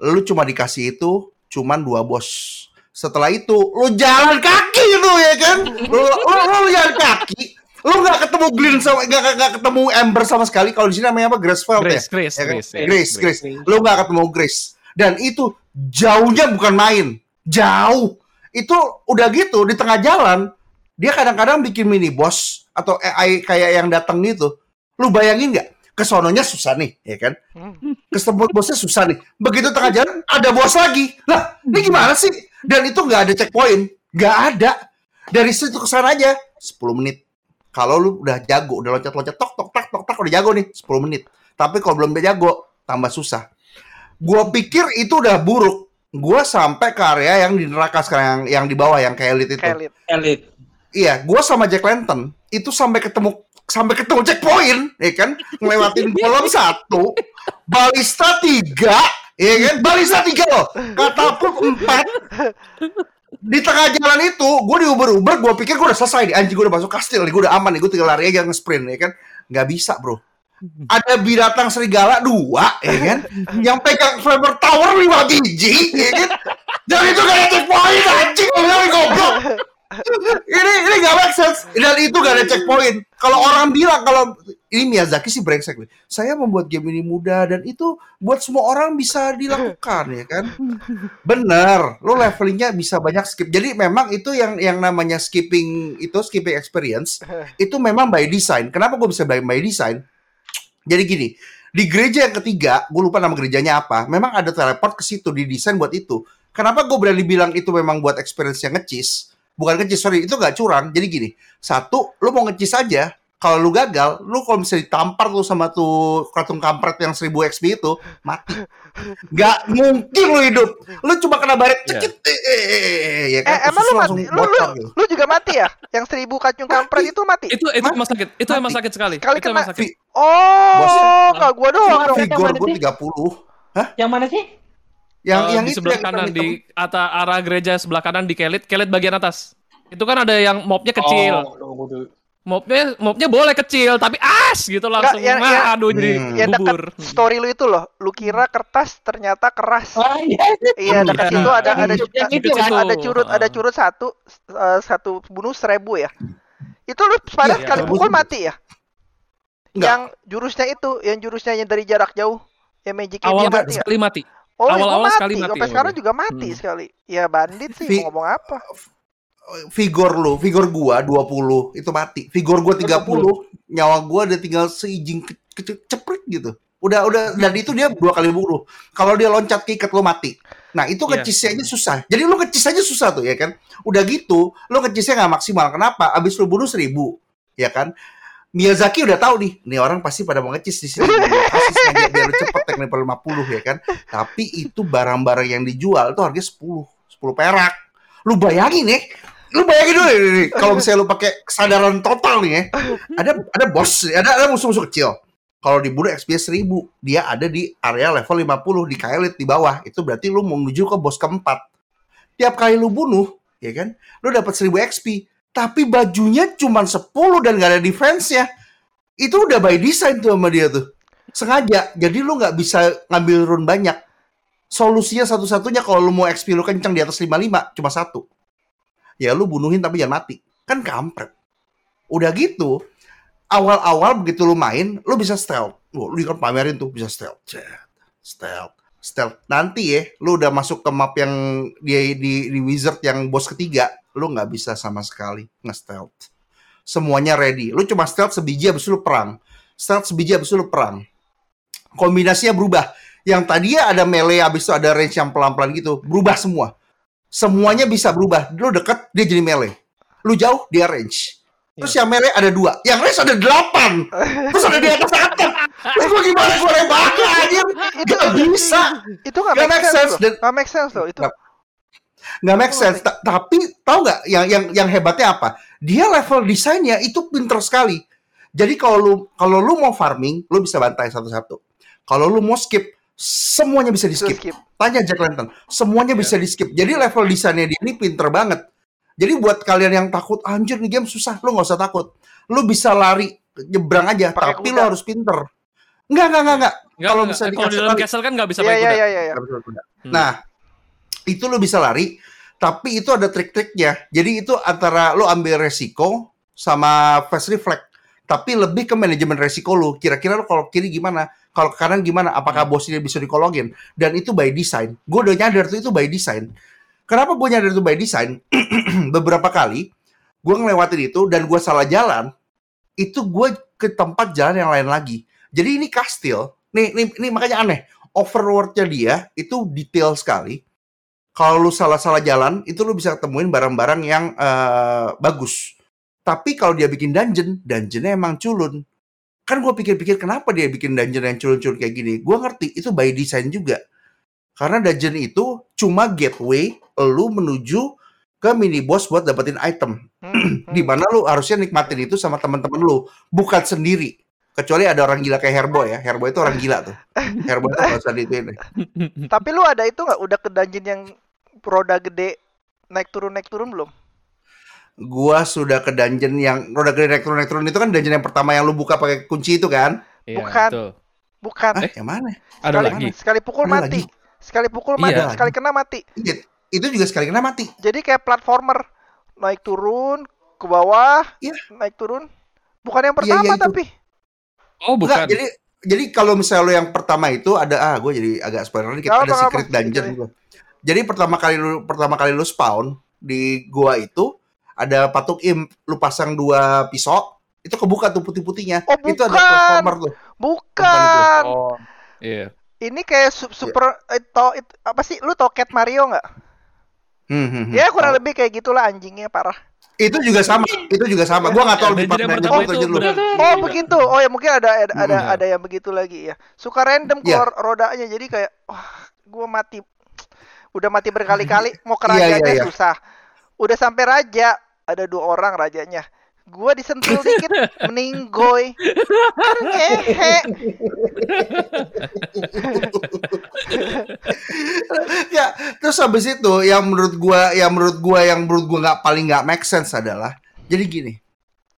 Lu cuma dikasih itu cuman dua bos. Setelah itu lu jalan kaki lu ya kan? Lu, lu, lu jalan kaki. Lu nggak ketemu Glyn sama nggak nggak ketemu Ember sama sekali. Kalau di sini namanya apa? Graceful ya? Grace, Grace, Ya kan? Grace, ya. Grace, Grace. Lu nggak ketemu Grace. Dan itu jauhnya bukan main. Jauh. Itu udah gitu di tengah jalan dia kadang-kadang bikin mini boss atau AI kayak yang datang gitu. Lu bayangin nggak? Kesononya susah nih, ya kan? Hmm. Ketemu bosnya susah nih. Begitu tengah jalan ada bos lagi. Lah, ini gimana sih? Dan itu nggak ada checkpoint, nggak ada. Dari situ ke sana aja 10 menit. Kalau lu udah jago, udah loncat-loncat tok tok tak tok tak udah jago nih 10 menit. Tapi kalau belum jago, tambah susah. Gua pikir itu udah buruk. Gua sampai ke area yang di neraka sekarang yang, yang di bawah yang kayak elite itu. Kayak. Elit. Iya, gua sama Jack Lantern itu sampai ketemu sampai ketemu checkpoint, ya kan? Ngelewatin kolom satu, balista tiga, ya kan? Balista tiga loh, katapult empat. Di tengah jalan itu, gue diuber-uber, gue pikir gue udah selesai nih, anjing gue udah masuk kastil nih, gue udah aman nih, gue tinggal lari aja nge-sprint, ya kan? Nggak bisa, bro. Ada binatang serigala dua, ya kan? Yang pegang flammer tower lima biji, ya kan? Dan itu gak ada checkpoint, anjing, gue bilang goblok ini ini gak make sense. Dan itu gak ada checkpoint. Kalau orang bilang kalau ini Miyazaki sih brengsek nih. Saya membuat game ini mudah dan itu buat semua orang bisa dilakukan ya kan? Bener lo levelingnya bisa banyak skip. Jadi memang itu yang yang namanya skipping itu skipping experience itu memang by design. Kenapa gue bisa by, by design? Jadi gini di gereja yang ketiga gue lupa nama gerejanya apa memang ada teleport ke situ didesain buat itu. Kenapa gue berani bilang itu memang buat experience yang ngecis bukan ngecis sorry itu gak curang jadi gini satu lu mau ngecis aja kalau lu gagal lu kalau bisa ditampar tuh sama tuh kratung kampret yang 1000 XP itu mati Gak mungkin lu hidup lu cuma kena baret Iya. cekit eh, eh, eh, eh, ya kan Eh, emang lu mati? Lu, lu, bocor gitu. lu juga mati ya? Yang seribu kacung kampret itu mati? Itu itu emang sakit. Itu emang sakit sekali. Sekali itu emang kena. sakit. Oh, Bosnya. kak gua doang dong. Yang Vigor mana gue sih? 30 Yang mana sih? Yang Eh, yang di itu sebelah yang kanan di ata arah gereja sebelah kanan di kelit, kelit bagian atas. Itu kan ada yang mobnya kecil. Oh, tunggu dulu. Mobnya mobnya boleh kecil tapi as gitu langsung. yang- Wah, yang- aduh jadi Hmm. Yang dekat story lu itu loh, lu kira kertas ternyata keras. Oh iya. Iya, dekat Iya. situ ada Yang ada itu, itu kan? ada curut, ada curut satu eh, satu bunuh seribu ya. Itu lu pada Iya, sekali iya. pukul mati ya? Enggak. Yang jurusnya itu, yang jurusnya yang dari jarak jauh, yang magicnya Awal dia mati ya? sekali mati. Oh, awal-awal awal mati. sekali mati Sampai ya, sekarang juga mati Hmm. sekali. Ya bandit sih mau ngomong apa? Vigor lu, vigor gua 20 itu mati. Vigor gua 30, nyawa gua udah tinggal seijing ke, ke- ceprit gitu. Udah udah dan itu dia dua kali bunuh. Kalau dia loncat ke ikat lu mati. Nah, itu Iya. ngecisnya aja susah. Jadi lu ngecis aja susah tuh ya kan. Udah gitu, lu ngecisnya nggak maksimal. Kenapa? Abis lu bunuh 1000, ya kan? Miyazaki udah tahu nih, nih orang pasti pada mau ngecis di sini. Sengaja biar lu cepet level 50 ya kan. Tapi itu barang-barang yang dijual itu harganya 10, 10 perak. Lu bayangin ya, lu bayangin dulu nih, nih, kalau misalnya lu pakai kesadaran total nih ya. Ada ada bos, ada ada musuh-musuh kecil. Kalau dibunuh XP 1000, dia ada di area level 50 di Kailit di bawah. Itu berarti lu mau menuju ke bos keempat. Tiap kali lu bunuh, ya kan? Lu dapat 1000 XP. Tapi bajunya cuma 10 dan gak ada defense-nya. Itu udah by design tuh sama dia tuh. Sengaja. Jadi lu nggak bisa ngambil rune banyak. Solusinya satu-satunya kalau lu mau XP lu kenceng di atas 55, cuma satu. Ya lu bunuhin tapi jangan mati. Kan kampret. Udah gitu, awal-awal begitu lu main, lu bisa stealth. Wah, lu kan pamerin tuh bisa stealth. Stealth. Stealth. Nanti ya, lu udah masuk ke map yang di, di, di wizard yang bos ketiga. lu nggak bisa sama sekali nge-stealth. Semuanya ready. Lu cuma stealth sebiji abis lu perang. Stealth sebiji abis lu perang. Kombinasinya berubah. Yang tadinya ada melee abis itu ada range yang pelan-pelan gitu, berubah semua. Semuanya bisa berubah. Lu deket, dia jadi melee. Lu jauh, dia range. Terus yang melee ada dua, yang range ada delapan. Terus ada di atas atap. Terus gua gimana gua nembaknya anjir? Gak bisa. Itu nggak Nggak make sense, sense, dan- Nggak make sense loh itu. Nggak. nggak make sense. Ta- Tapi tahu nggak yang yang yang hebatnya apa? Dia level desainnya itu pinter sekali. Jadi kalau lu kalau lu mau farming, lu bisa bantai satu-satu. Kalau lu mau skip, semuanya bisa di skip. skip. Tanya Jack Lantern, semuanya bisa di skip. Jadi level desainnya dia ini pinter banget. Jadi buat kalian yang takut anjir nih game susah, lu nggak usah takut. Lu bisa lari nyebrang aja, Pakai tapi kuda. lu harus pinter. Enggak, enggak, enggak, enggak. Nggak, Kalau bisa kalau di dalam castle kan nggak bisa pakai iya kuda. iya iya. Bisa kuda. Hmm. Nah, itu lu bisa lari, tapi itu ada trik-triknya. Jadi itu antara lu ambil resiko sama fast reflect. Tapi lebih ke manajemen resiko lu. Kira-kira lu kalau kiri gimana? Kalau ke kanan gimana? Apakah bosnya bisa dikologin? Dan itu by design. Gue udah nyadar tuh itu by design. Kenapa gue nyadar itu by design? Beberapa kali gue ngelewatin itu dan gue salah jalan. Itu gue ke tempat jalan yang lain lagi. Jadi ini kastil. Nih, nih, nih makanya aneh. Overworld-nya dia itu detail sekali kalau lu salah-salah jalan itu lu bisa ketemuin barang-barang yang eh, bagus. Tapi kalau dia bikin dungeon, dungeonnya emang culun. Kan gue pikir-pikir kenapa dia bikin dungeon yang culun-culun kayak gini. Gue ngerti itu by design juga. Karena dungeon itu cuma gateway lu menuju ke mini boss buat dapetin item. Di mana lu harusnya nikmatin itu sama teman-teman lu, bukan sendiri. Kecuali ada orang gila kayak Herboy ya. Herboy itu orang gila tuh. Herboy itu gak usah diituin. Tapi lu ada itu nggak? Udah ke dungeon yang roda gede naik turun naik turun belum? Gua sudah ke dungeon yang roda gede naik turun itu kan dungeon yang pertama yang lu buka pakai kunci itu kan? Iya, Bukan. betul. Bukan. Ah, yang mana? Ada sekali, lagi. sekali pukul Ada mati. lagi. Sekali pukul Iya. mati, Ada sekali kena mati. Iya, Itu juga sekali kena mati. Jadi kayak platformer naik turun ke bawah, Iya. naik turun. Bukan yang Iya, pertama iya, itu. tapi. Oh, bukan. Enggak, jadi jadi kalau misalnya lu yang pertama itu ada ah gue jadi agak spoiler dikit Nggak ada secret apa-apa. dungeon gua. Jadi pertama kali lu pertama kali lu spawn di gua itu ada patung imp, lu pasang dua pisau, itu kebuka tuh putih-putihnya. Oh, itu ada bukan. platformer tuh. Bukan. Oh. Iya. Ini kayak su- super eh, to, it- apa sih? Lu tau Cat Mario nggak? Hmm, hmm. Ya kurang Tahu. lebih kayak gitulah anjingnya parah. Itu juga sama, itu juga sama. Gua nggak tahu lebih pertama atau itu dungeon lu. benar. Oh begitu. Oh ya mungkin ada ada ada, Hmm. ada yang begitu lagi ya. Suka random Iya. keluar rodanya jadi kayak wah gua mati. Udah mati berkali-kali mau ke Iya, iya, rajanya iya. susah. Udah sampai raja ada dua orang rajanya. Gua disentuh dikit meninggoy. Kan ngehe. ya terus habis itu yang menurut gua yang menurut gua yang menurut gua nggak paling nggak make sense adalah jadi gini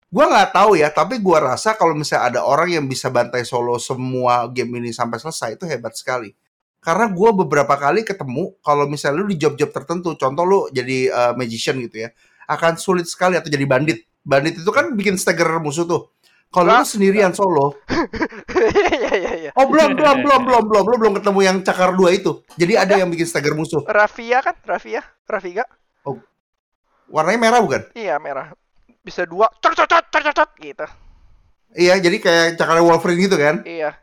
gua nggak tahu ya tapi gua rasa kalau misalnya ada orang yang bisa bantai solo semua game ini sampai selesai itu hebat sekali karena gua beberapa kali ketemu kalau misalnya lu di job-job tertentu contoh lu jadi uh, magician gitu ya akan sulit sekali atau jadi bandit bandit itu kan bikin stagger musuh tuh kalau lu sendirian solo Iya iya iya. oh belum belum belum belum belum lu belum ketemu yang cakar dua itu jadi ada yang bikin stagger musuh Rafia kan? Rafia? Rafiga? warnanya merah bukan? Iya merah. Bisa dua. Cot cot cot cot cot, cot gitu. Iya, jadi kayak cakar Wolverine gitu kan? Iya.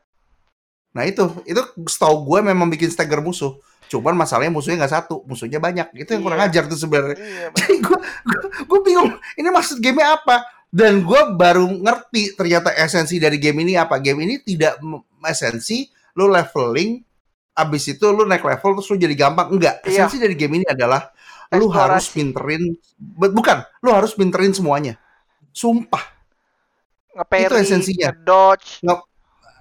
Nah itu, itu setahu gue memang bikin stagger musuh. Cuman masalahnya musuhnya nggak satu, musuhnya banyak. Itu yang kurang Iya. ajar tuh sebenarnya. Iya. bener. Jadi gue, gue bingung. Ini maksud gamenya apa? Dan gue baru ngerti ternyata esensi dari game ini apa. Game ini tidak esensi lu leveling, abis itu lu naik level terus lu jadi gampang. Enggak. Iya. Esensi dari game ini adalah lu Eksplorasi. harus pinterin, bu- bukan, lu harus pinterin semuanya. Sumpah. Ngeparry, Itu esensinya. ngedodge.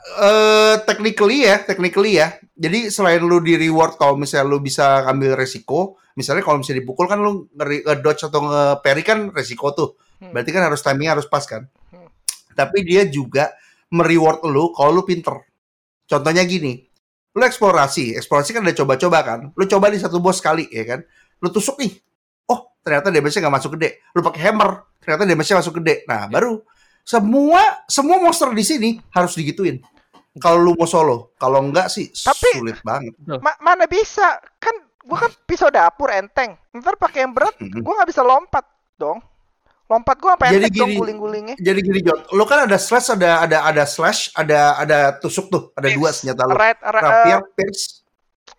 Eh technically ya, technically ya. Jadi selain lu di reward kalau misalnya lu bisa ambil resiko, misalnya kalau misalnya dipukul kan lu nge- nge-dodge atau nge-parry kan resiko tuh. Hmm. Berarti kan harus timingnya harus pas kan. Hmm. Tapi dia juga mereward lu kalau lu pinter. Contohnya gini, lu eksplorasi, eksplorasi kan udah coba-coba kan. Lu coba di satu bos sekali ya kan. Lu tusuk nih. Oh, ternyata damage-nya nggak masuk gede. Lu pakai hammer, ternyata damage-nya masuk gede. Nah, baru semua semua monster di sini harus digituin. Kalau lu mau solo, kalau enggak sih Tapi- sulit banget. Ma- mana bisa? Kan gua kan pisau dapur enteng. Ntar pakai yang berat, gua nggak bisa lompat dong. Lompat gua sampai Jadi enteng dong gini- guling-gulingnya. Jadi gini Jot, lo kan ada slash, ada ada ada slash, ada ada tusuk tuh, ada dua senjata lo. Red, ra- Rapier, eh, pierce.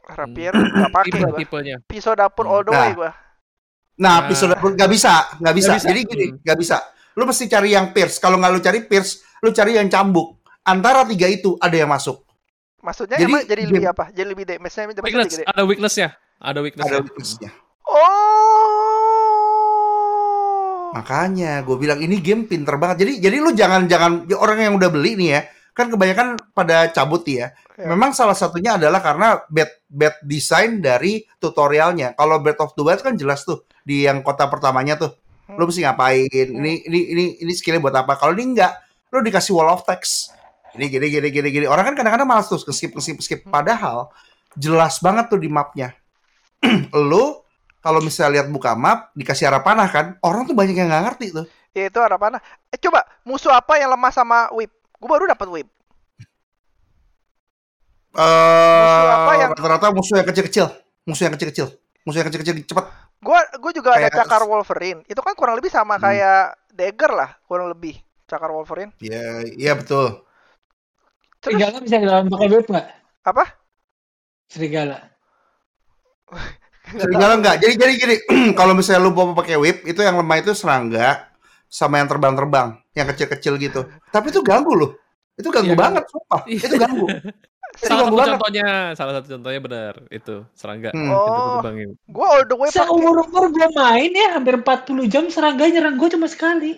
rapier nggak pakai Tipe gua. tipenya. Pisau dapur all the Nah. way gua. Nah, Nah. pisau dapur nggak bisa, nggak bisa. Bisa. Jadi gini, Hmm. nggak bisa. Lo mesti cari yang pierce. Kalau nggak lo cari pierce, lo cari yang cambuk. Antara tiga itu ada yang masuk. Maksudnya Jadi, emang jadi lebih apa? Jadi lebih damage-nya Weakness, gede. ada weaknessnya. Ada weaknessnya. Ada weakness-nya. Oh. Makanya gue bilang ini game pinter banget. Jadi jadi lu jangan jangan ya orang yang udah beli nih ya, kan kebanyakan pada cabut ya. Ya. Memang salah satunya adalah karena bad bad design dari tutorialnya. Kalau Breath of the Wild kan jelas tuh di yang kota pertamanya tuh. Lu mesti ngapain? Ini ini ini ini skillnya buat apa? Kalau ini enggak, lu dikasih wall of text. Ini gini gini gini gini. Orang kan kadang-kadang malas tuh skip skip skip. Padahal jelas banget tuh di mapnya. lu kalau misalnya lihat buka map dikasih arah panah kan, orang tuh banyak yang nggak ngerti tuh. Ya itu arah panah. Eh coba musuh apa yang lemah sama whip? Gua baru dapat whip. Eh, apa yang- rata-rata musuh yang kecil-kecil, musuh yang kecil-kecil, musuh yang kecil-kecil cepet. Gua gua juga ada Kayak- cakar Wolverine. Itu kan kurang lebih sama Hmm. kayak dagger lah, kurang lebih. Cakar Wolverine. Iya, iya betul. Terus Serigala bisa dilawan pakai whip nggak? apa? Serigala. Serigala enggak. Jadi jadi gini, kalau misalnya lu mau pakai whip, itu yang lemah itu serangga sama yang terbang-terbang, yang kecil-kecil gitu. Tapi itu ganggu loh. Itu ganggu Iya, banget, sumpah. Iya. Itu ganggu. Salah satu banget. contohnya, salah satu contohnya benar itu serangga. Hmm. Itu Oh, gua all the way pakai Seumur-umur gue main ya hampir 40 jam serangga nyerang gue cuma sekali.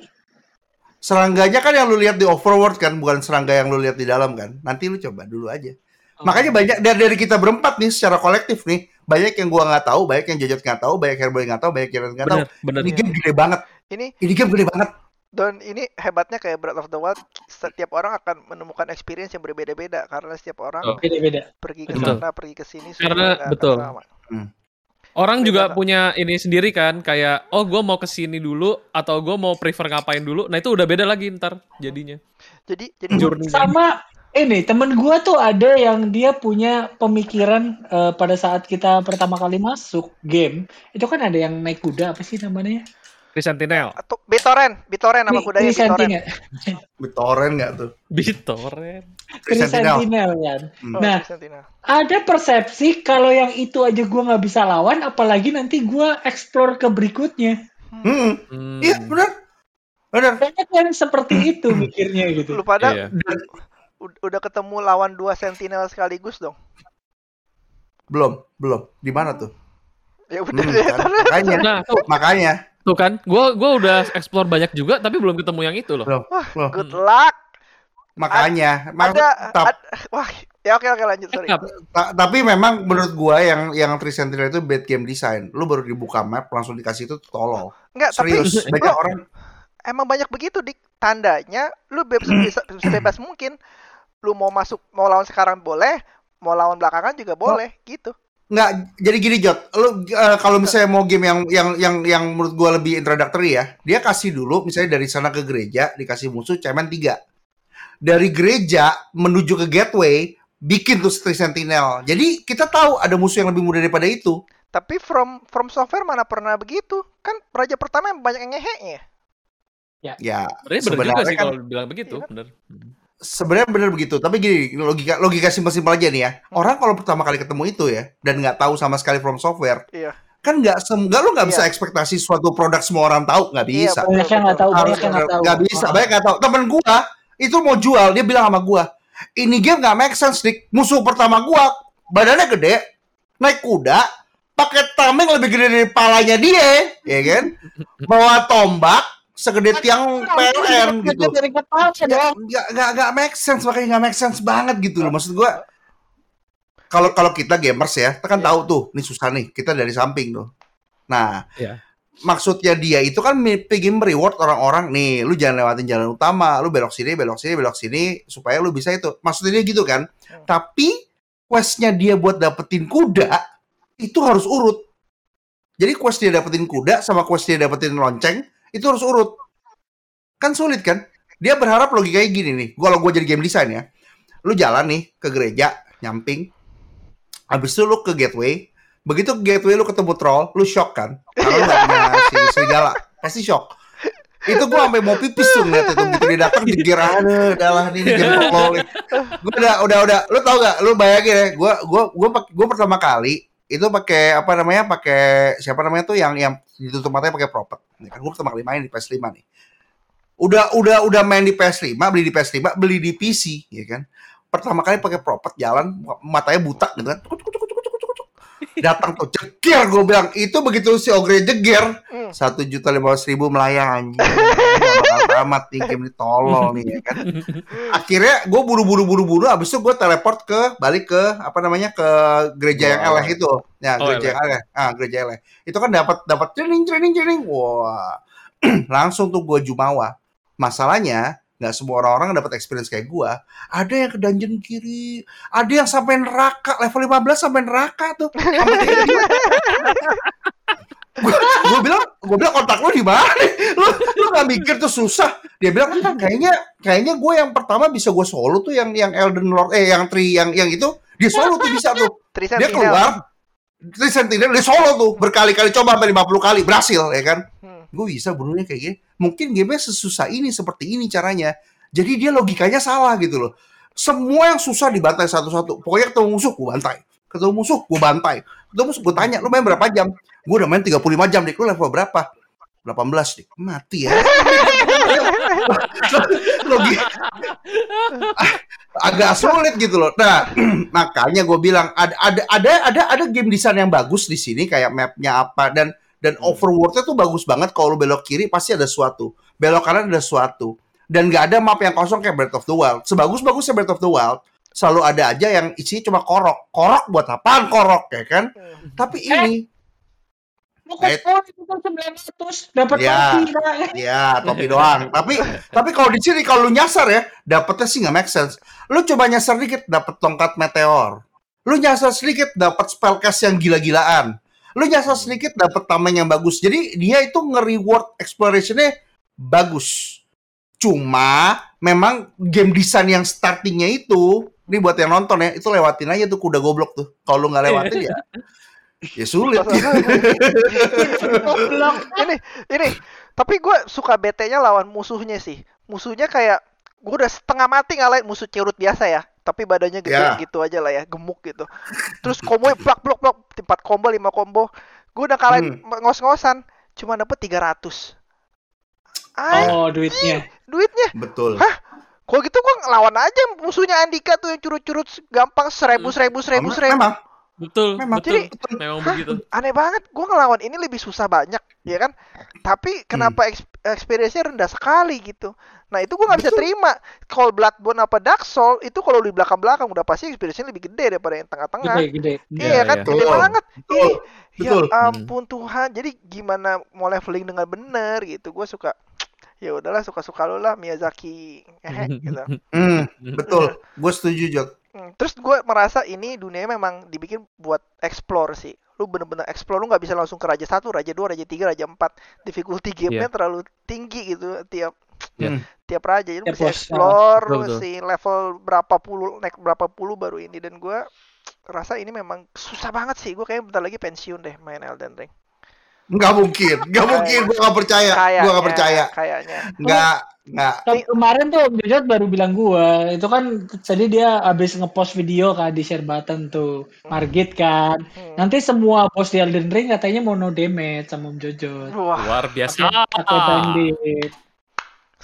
Serangganya kan yang lu lihat di overworld kan, bukan serangga yang lu lihat di dalam kan. Nanti lu coba dulu aja. Oh. Makanya banyak dari, dari kita berempat nih secara kolektif nih, banyak yang gua nggak tahu, banyak yang Jojot nggak tahu, banyak yang Herboy nggak tahu, banyak yang nggak tahu. Benar, benar. Ini game gede banget. ini Ini game gede banget. Dan ini hebatnya kayak Breath of the Wild setiap orang akan menemukan experience yang berbeda-beda karena setiap orang Oh. Beda-beda. pergi ke Betul. sana, pergi ke sini Karena- betul. sama. Orang juga Beda. punya ini sendiri kan, kayak oh gue mau ke sini dulu atau gue mau prefer ngapain dulu. Nah itu udah beda lagi ntar jadinya. Jadi jadi Journey Sama ini temen gua tuh ada yang dia punya pemikiran eh, pada saat kita pertama kali masuk game itu kan ada yang naik kuda apa sih namanya? Sentinel, atau BitTorrent, BitTorrent nama kudanya. Trisentinel. Bitoren nggak tuh? BitTorrent. Sentinel. Trisentinel kan. Hmm. Nah, Sentinel. ada persepsi kalau yang itu aja gua nggak bisa lawan, apalagi nanti gua explore ke berikutnya. Hmm. Hmm. Iya, benar. Benar. Banyak yang seperti itu mikirnya gitu. Lu pada Iya. Udah ketemu lawan dua Sentinel sekaligus dong. Belum, belum. Di mana tuh? Ya Hmm, udah deh. kan? Makanya, Nah tuh, makanya. Tuh kan, gue gua udah explore banyak juga tapi belum ketemu yang itu loh. Loh, loh. Good luck. Makanya, Mak- Ada, tap- ad- wah, ya oke oke lanjut sorry. Ta- tapi memang menurut gua yang yang Three Sentinel itu bad game design. Lu baru dibuka map langsung dikasih itu tolol. Enggak, tapi Serius, banyak Bro, orang emang banyak begitu dik. Tandanya lu bebas bisa bebas mungkin. Lu mau masuk mau lawan sekarang boleh, mau lawan belakangan juga boleh gitu. Nggak jadi gini Jot. Lu eh, kalau misalnya mau game yang yang yang yang menurut gua lebih introductory ya, dia kasih dulu misalnya dari sana ke gereja dikasih musuh cemen tiga. Dari gereja menuju ke gateway bikin tuh Three Sentinel. Jadi kita tahu ada musuh yang lebih mudah daripada itu. Tapi from from software mana pernah begitu? Kan raja pertama yang banyak yang ngeheknya. Ya, Sebenarnya bener juga Sebenarnya sih kan- kalau bilang begitu, Iya kan? bener. Hmm. sebenarnya bener begitu. Tapi gini, logika logika simpel-simpel aja nih ya. Orang kalau pertama kali ketemu itu ya dan nggak tahu sama sekali from software, Iya. kan nggak sem nggak lu nggak bisa Iya. ekspektasi suatu produk semua orang tahu nggak Iya, bisa. betul, Banyak yang nggak tahu, banyak Harus yang nggak tahu. nggak bisa, banyak nggak tahu. Temen gua itu mau jual, dia bilang sama gua, ini game nggak make sense dik. Musuh pertama gua badannya gede, naik kuda, pakai tameng lebih gede dari palanya dia, ya kan? Bawa tombak segede tiang PLN gitu. Dari kepala Ya, dong. nggak nggak nggak make sense makanya nggak make sense banget gitu loh maksud gua kalau kalau kita gamers ya kita kan Iya. tahu tuh nih susah nih kita dari samping tuh nah Iya. maksudnya dia itu kan pengen reward orang-orang nih lu jangan lewatin jalan utama lu belok sini belok sini belok sini supaya lu bisa itu maksudnya dia gitu kan Hmm. tapi questnya dia buat dapetin kuda itu harus urut jadi quest dia dapetin kuda sama quest dia dapetin lonceng itu harus urut. Kan sulit kan? Dia berharap logikanya gini nih. Kalau gue jadi game design ya. Lu jalan nih ke gereja nyamping. Habis itu lu ke gateway. Begitu gateway lu ketemu troll, lu shock kan? Karena lu punya si serigala, pasti shock. Itu gua sampai mau pipis tuh ngeliat itu. Begitu dia datang dikira aduh adalah ini game nih. Gua udah udah udah. Lu tau gak? Lu bayangin ya, gua gua gua gua pertama kali itu pakai apa namanya? Pakai siapa namanya tuh yang yang ditutup matanya pakai propet. Ini kan gua pertama kali main di PS5 nih. Udah udah udah main di PS5, beli di PS5, beli di PC, ya kan? Pertama kali pakai propet jalan matanya buta gitu kan. Datang tuh jegir gue bilang itu begitu si Ogre jegir Hmm. satu juta lima ratus ribu melayang anjing Tamat nih game ini tolol nih ya kan. Akhirnya gue buru-buru buru-buru abis itu gue teleport ke balik ke apa namanya ke gereja yang Oh. eleh itu. Ya Oh, gereja yang eleh. Ah gereja eleh. Itu kan dapat dapat training training training. Wah. Langsung tuh gue jumawa. Masalahnya nggak semua orang-orang dapat experience kayak gue ada yang ke dungeon kiri ada yang sampai neraka. Level 15 sampai neraka tuh. gue bilang gue bilang kontak lu di mana? Lu lu gak mikir tuh susah. Dia bilang kayaknya kayaknya gue yang pertama bisa gue solo tuh yang yang Elden Lord eh yang Tri yang yang itu dia solo tuh bisa tuh. Dia keluar Tri Sentinel dia solo tuh berkali-kali coba sampai 50 kali berhasil ya kan? Hmm. gue bisa bunuhnya kayak gini. Mungkin gamenya sesusah ini seperti ini caranya. Jadi dia logikanya salah gitu loh. Semua yang susah dibantai satu-satu. Pokoknya ketemu musuh gue bantai. Ketemu musuh gue bantai ketemu musuh gue tanya lu main berapa jam? Gue udah main 35 jam dik. Lu level berapa? 18 dik. Mati ya. Logi agak sulit gitu loh. Nah makanya gue bilang ada ada ada ada ada game desain yang bagus di sini kayak mapnya apa dan dan overworldnya tuh bagus banget. Kalau lu belok kiri pasti ada sesuatu belok kanan ada sesuatu. Dan nggak ada map yang kosong kayak Breath of the Wild. Sebagus bagusnya Breath of the Wild selalu ada aja yang isinya cuma korok korok buat apaan korok ya kan Hmm. tapi ini Lu Eh. kok itu kan 900 dapat Ya. topi Kak. Ya, topi doang. tapi tapi kalau di sini kalau lu nyasar ya, dapetnya sih nggak make sense. Lu coba nyasar dikit dapet tongkat meteor. Lu nyasar sedikit dapat spellcast yang gila-gilaan. Lu nyasar sedikit dapat tameng yang bagus. Jadi dia itu nge-reward exploration-nya bagus. Cuma memang game design yang startingnya itu ini buat yang nonton ya, itu lewatin aja tuh kuda goblok tuh. Kalau lu nggak lewatin ya ya sulit. Goblok. ini ini. Tapi gue suka BT-nya lawan musuhnya sih. Musuhnya kayak gue udah setengah mati ngalahin musuh curut biasa ya. Tapi badannya gede Ya. gitu aja lah ya gemuk gitu. Terus combo blok blok blok empat combo lima combo. Gue udah kalahin ngos-ngosan. Cuma dapet 300 ah Oh, duitnya. duitnya? Betul. Kalau gitu gue ngelawan aja musuhnya Andika tuh yang curut-curut gampang seribu seribu seribu seribu Memang Betul, Memang. betul. Jadi- Memang Hah? begitu. aneh banget gue ngelawan ini lebih susah banyak ya kan tapi kenapa eks- experience-nya rendah sekali gitu nah itu gue nggak bisa Betul. terima kalau Bloodborne apa Dark Soul itu kalau di belakang-belakang udah pasti experience-nya lebih gede daripada yang tengah-tengah Gede, gede. iya Iya, kan iya. gede Betul. banget Betul. Ih, Betul. ya ampun Tuhan jadi gimana mau leveling dengan bener gitu gue suka ya udahlah suka-suka lu lah Miyazaki Hehe, gitu Hmm, betul. Gue setuju, Jok. Hmm, terus gue merasa ini dunia memang dibikin buat explore sih. Lu bener-bener explore, lu nggak bisa langsung ke raja satu, raja dua, raja tiga, raja empat. Difficulty gamenya terlalu tinggi gitu tiap Iya. Hmm. tiap raja. Lu Tiap mesti explore, lu mesti level berapa puluh, naik berapa puluh baru ini. Dan gue rasa ini memang susah banget sih. Gue kayaknya bentar lagi pensiun deh main Elden Ring. Nggak mungkin, nggak mungkin. Gue nggak percaya. Gue nggak percaya. Kayaknya. Nggak, nggak. Tapi kemarin tuh Om Jojot baru bilang gua, itu kan tadi dia habis ngepost video kan di share button tuh, Margit kan. Hmm. Nanti semua bos di Elden Ring katanya mau no damage sama Om Jojot. Wah, Luar biasa. Atau bandit.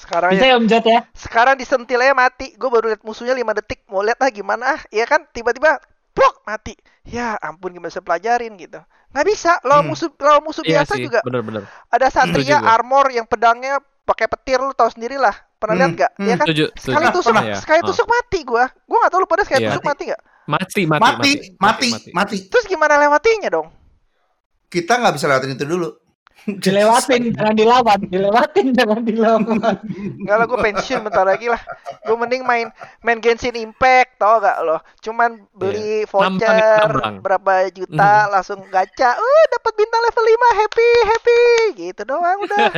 sekarang Bisa ya, ya Om Jojot ya? sekarang disentil aja mati. Gue baru lihat musuhnya 5 detik. Mau lihat ah gimana ah? Iya kan? Tiba-tiba plok mati. Ya ampun gimana bisa pelajarin gitu. Nggak bisa. Lawan Hmm. musuh lawan musuh Iya biasa sih, juga bener-bener. ada satria armor yang pedangnya pakai petir lu tahu sendiri lah. Pernah Hmm, lihat nggak? hmm. Iya kan? Setuju, Sekali tusuk, Pernah ya? sekali tusuk mati gua. Gua nggak tahu lu pada sekali Iya. tusuk mati nggak? Mati, mati, Mati, mati, mati. Terus gimana lewatinya dong? Kita nggak bisa lewatin itu dulu. Dilewatin, jangan dilawan. Dilewatin, jangan dilawan. Enggak lah, gue pensiun bentar lagi lah. Gue mending main main Genshin Impact, tau gak lo? Cuman beli voucher Nambang, nambang. berapa juta, langsung gacha, uh dapat bintang level 5, happy, happy, gitu doang udah.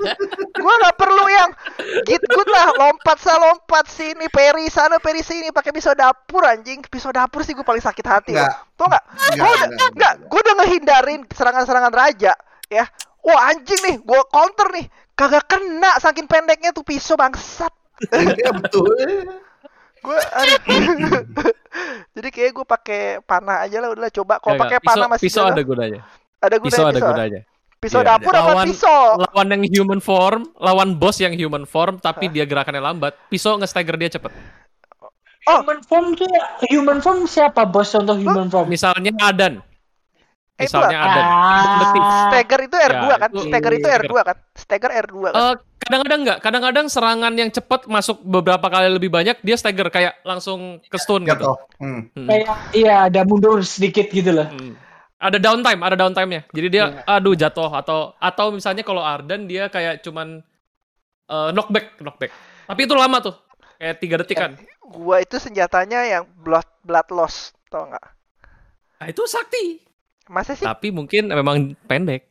gue nggak perlu yang Git good lah, lompat sana lompat sini, peri sana peri sini pakai pisau dapur anjing. Pisau dapur sih gue paling sakit hati. Nggak. Tau? Nggak, Gue udah nggak, nggak, gue udah ngehindarin serangan-serangan raja, ya. Wah anjing nih, gue counter nih, kagak kena saking pendeknya tuh pisau bangsat. Iya betul. Gue, jadi kayak gue pakai panah aja lah, udahlah coba. Kalau pakai panah masih pisau ada gunanya. ada gunanya Pisau ada gunanya. Pisau Iya. dapur apa Lawan- pisau? Lawan yang human form, lawan boss yang human form tapi dia gerakannya lambat, pisau nge-stagger dia cepet. Oh. Human form tuh human form siapa bos contoh human form? Misalnya Adan. Eh, itu Misalnya Adan. Ah. Stagger itu R2 Ya, kan? itu- Stagger itu R2 kan? Stagger R2 kan? Eh, kadang-kadang enggak, kadang-kadang serangan yang cepat masuk beberapa kali lebih banyak dia stagger kayak langsung ke stun gitu. Hmm. Hmm. Kayak iya ada mundur sedikit gitu lah. Hmm. Ada downtime, ada downtime-nya. Jadi dia Iya. aduh jatuh atau atau misalnya kalau Ardan dia kayak cuman eh, knockback, knockback. Tapi itu lama tuh. Kayak tiga detik kan. Gua itu senjatanya yang blood blood loss, tau nggak? Nah, itu sakti. Masa sih Tapi mungkin memang pendek.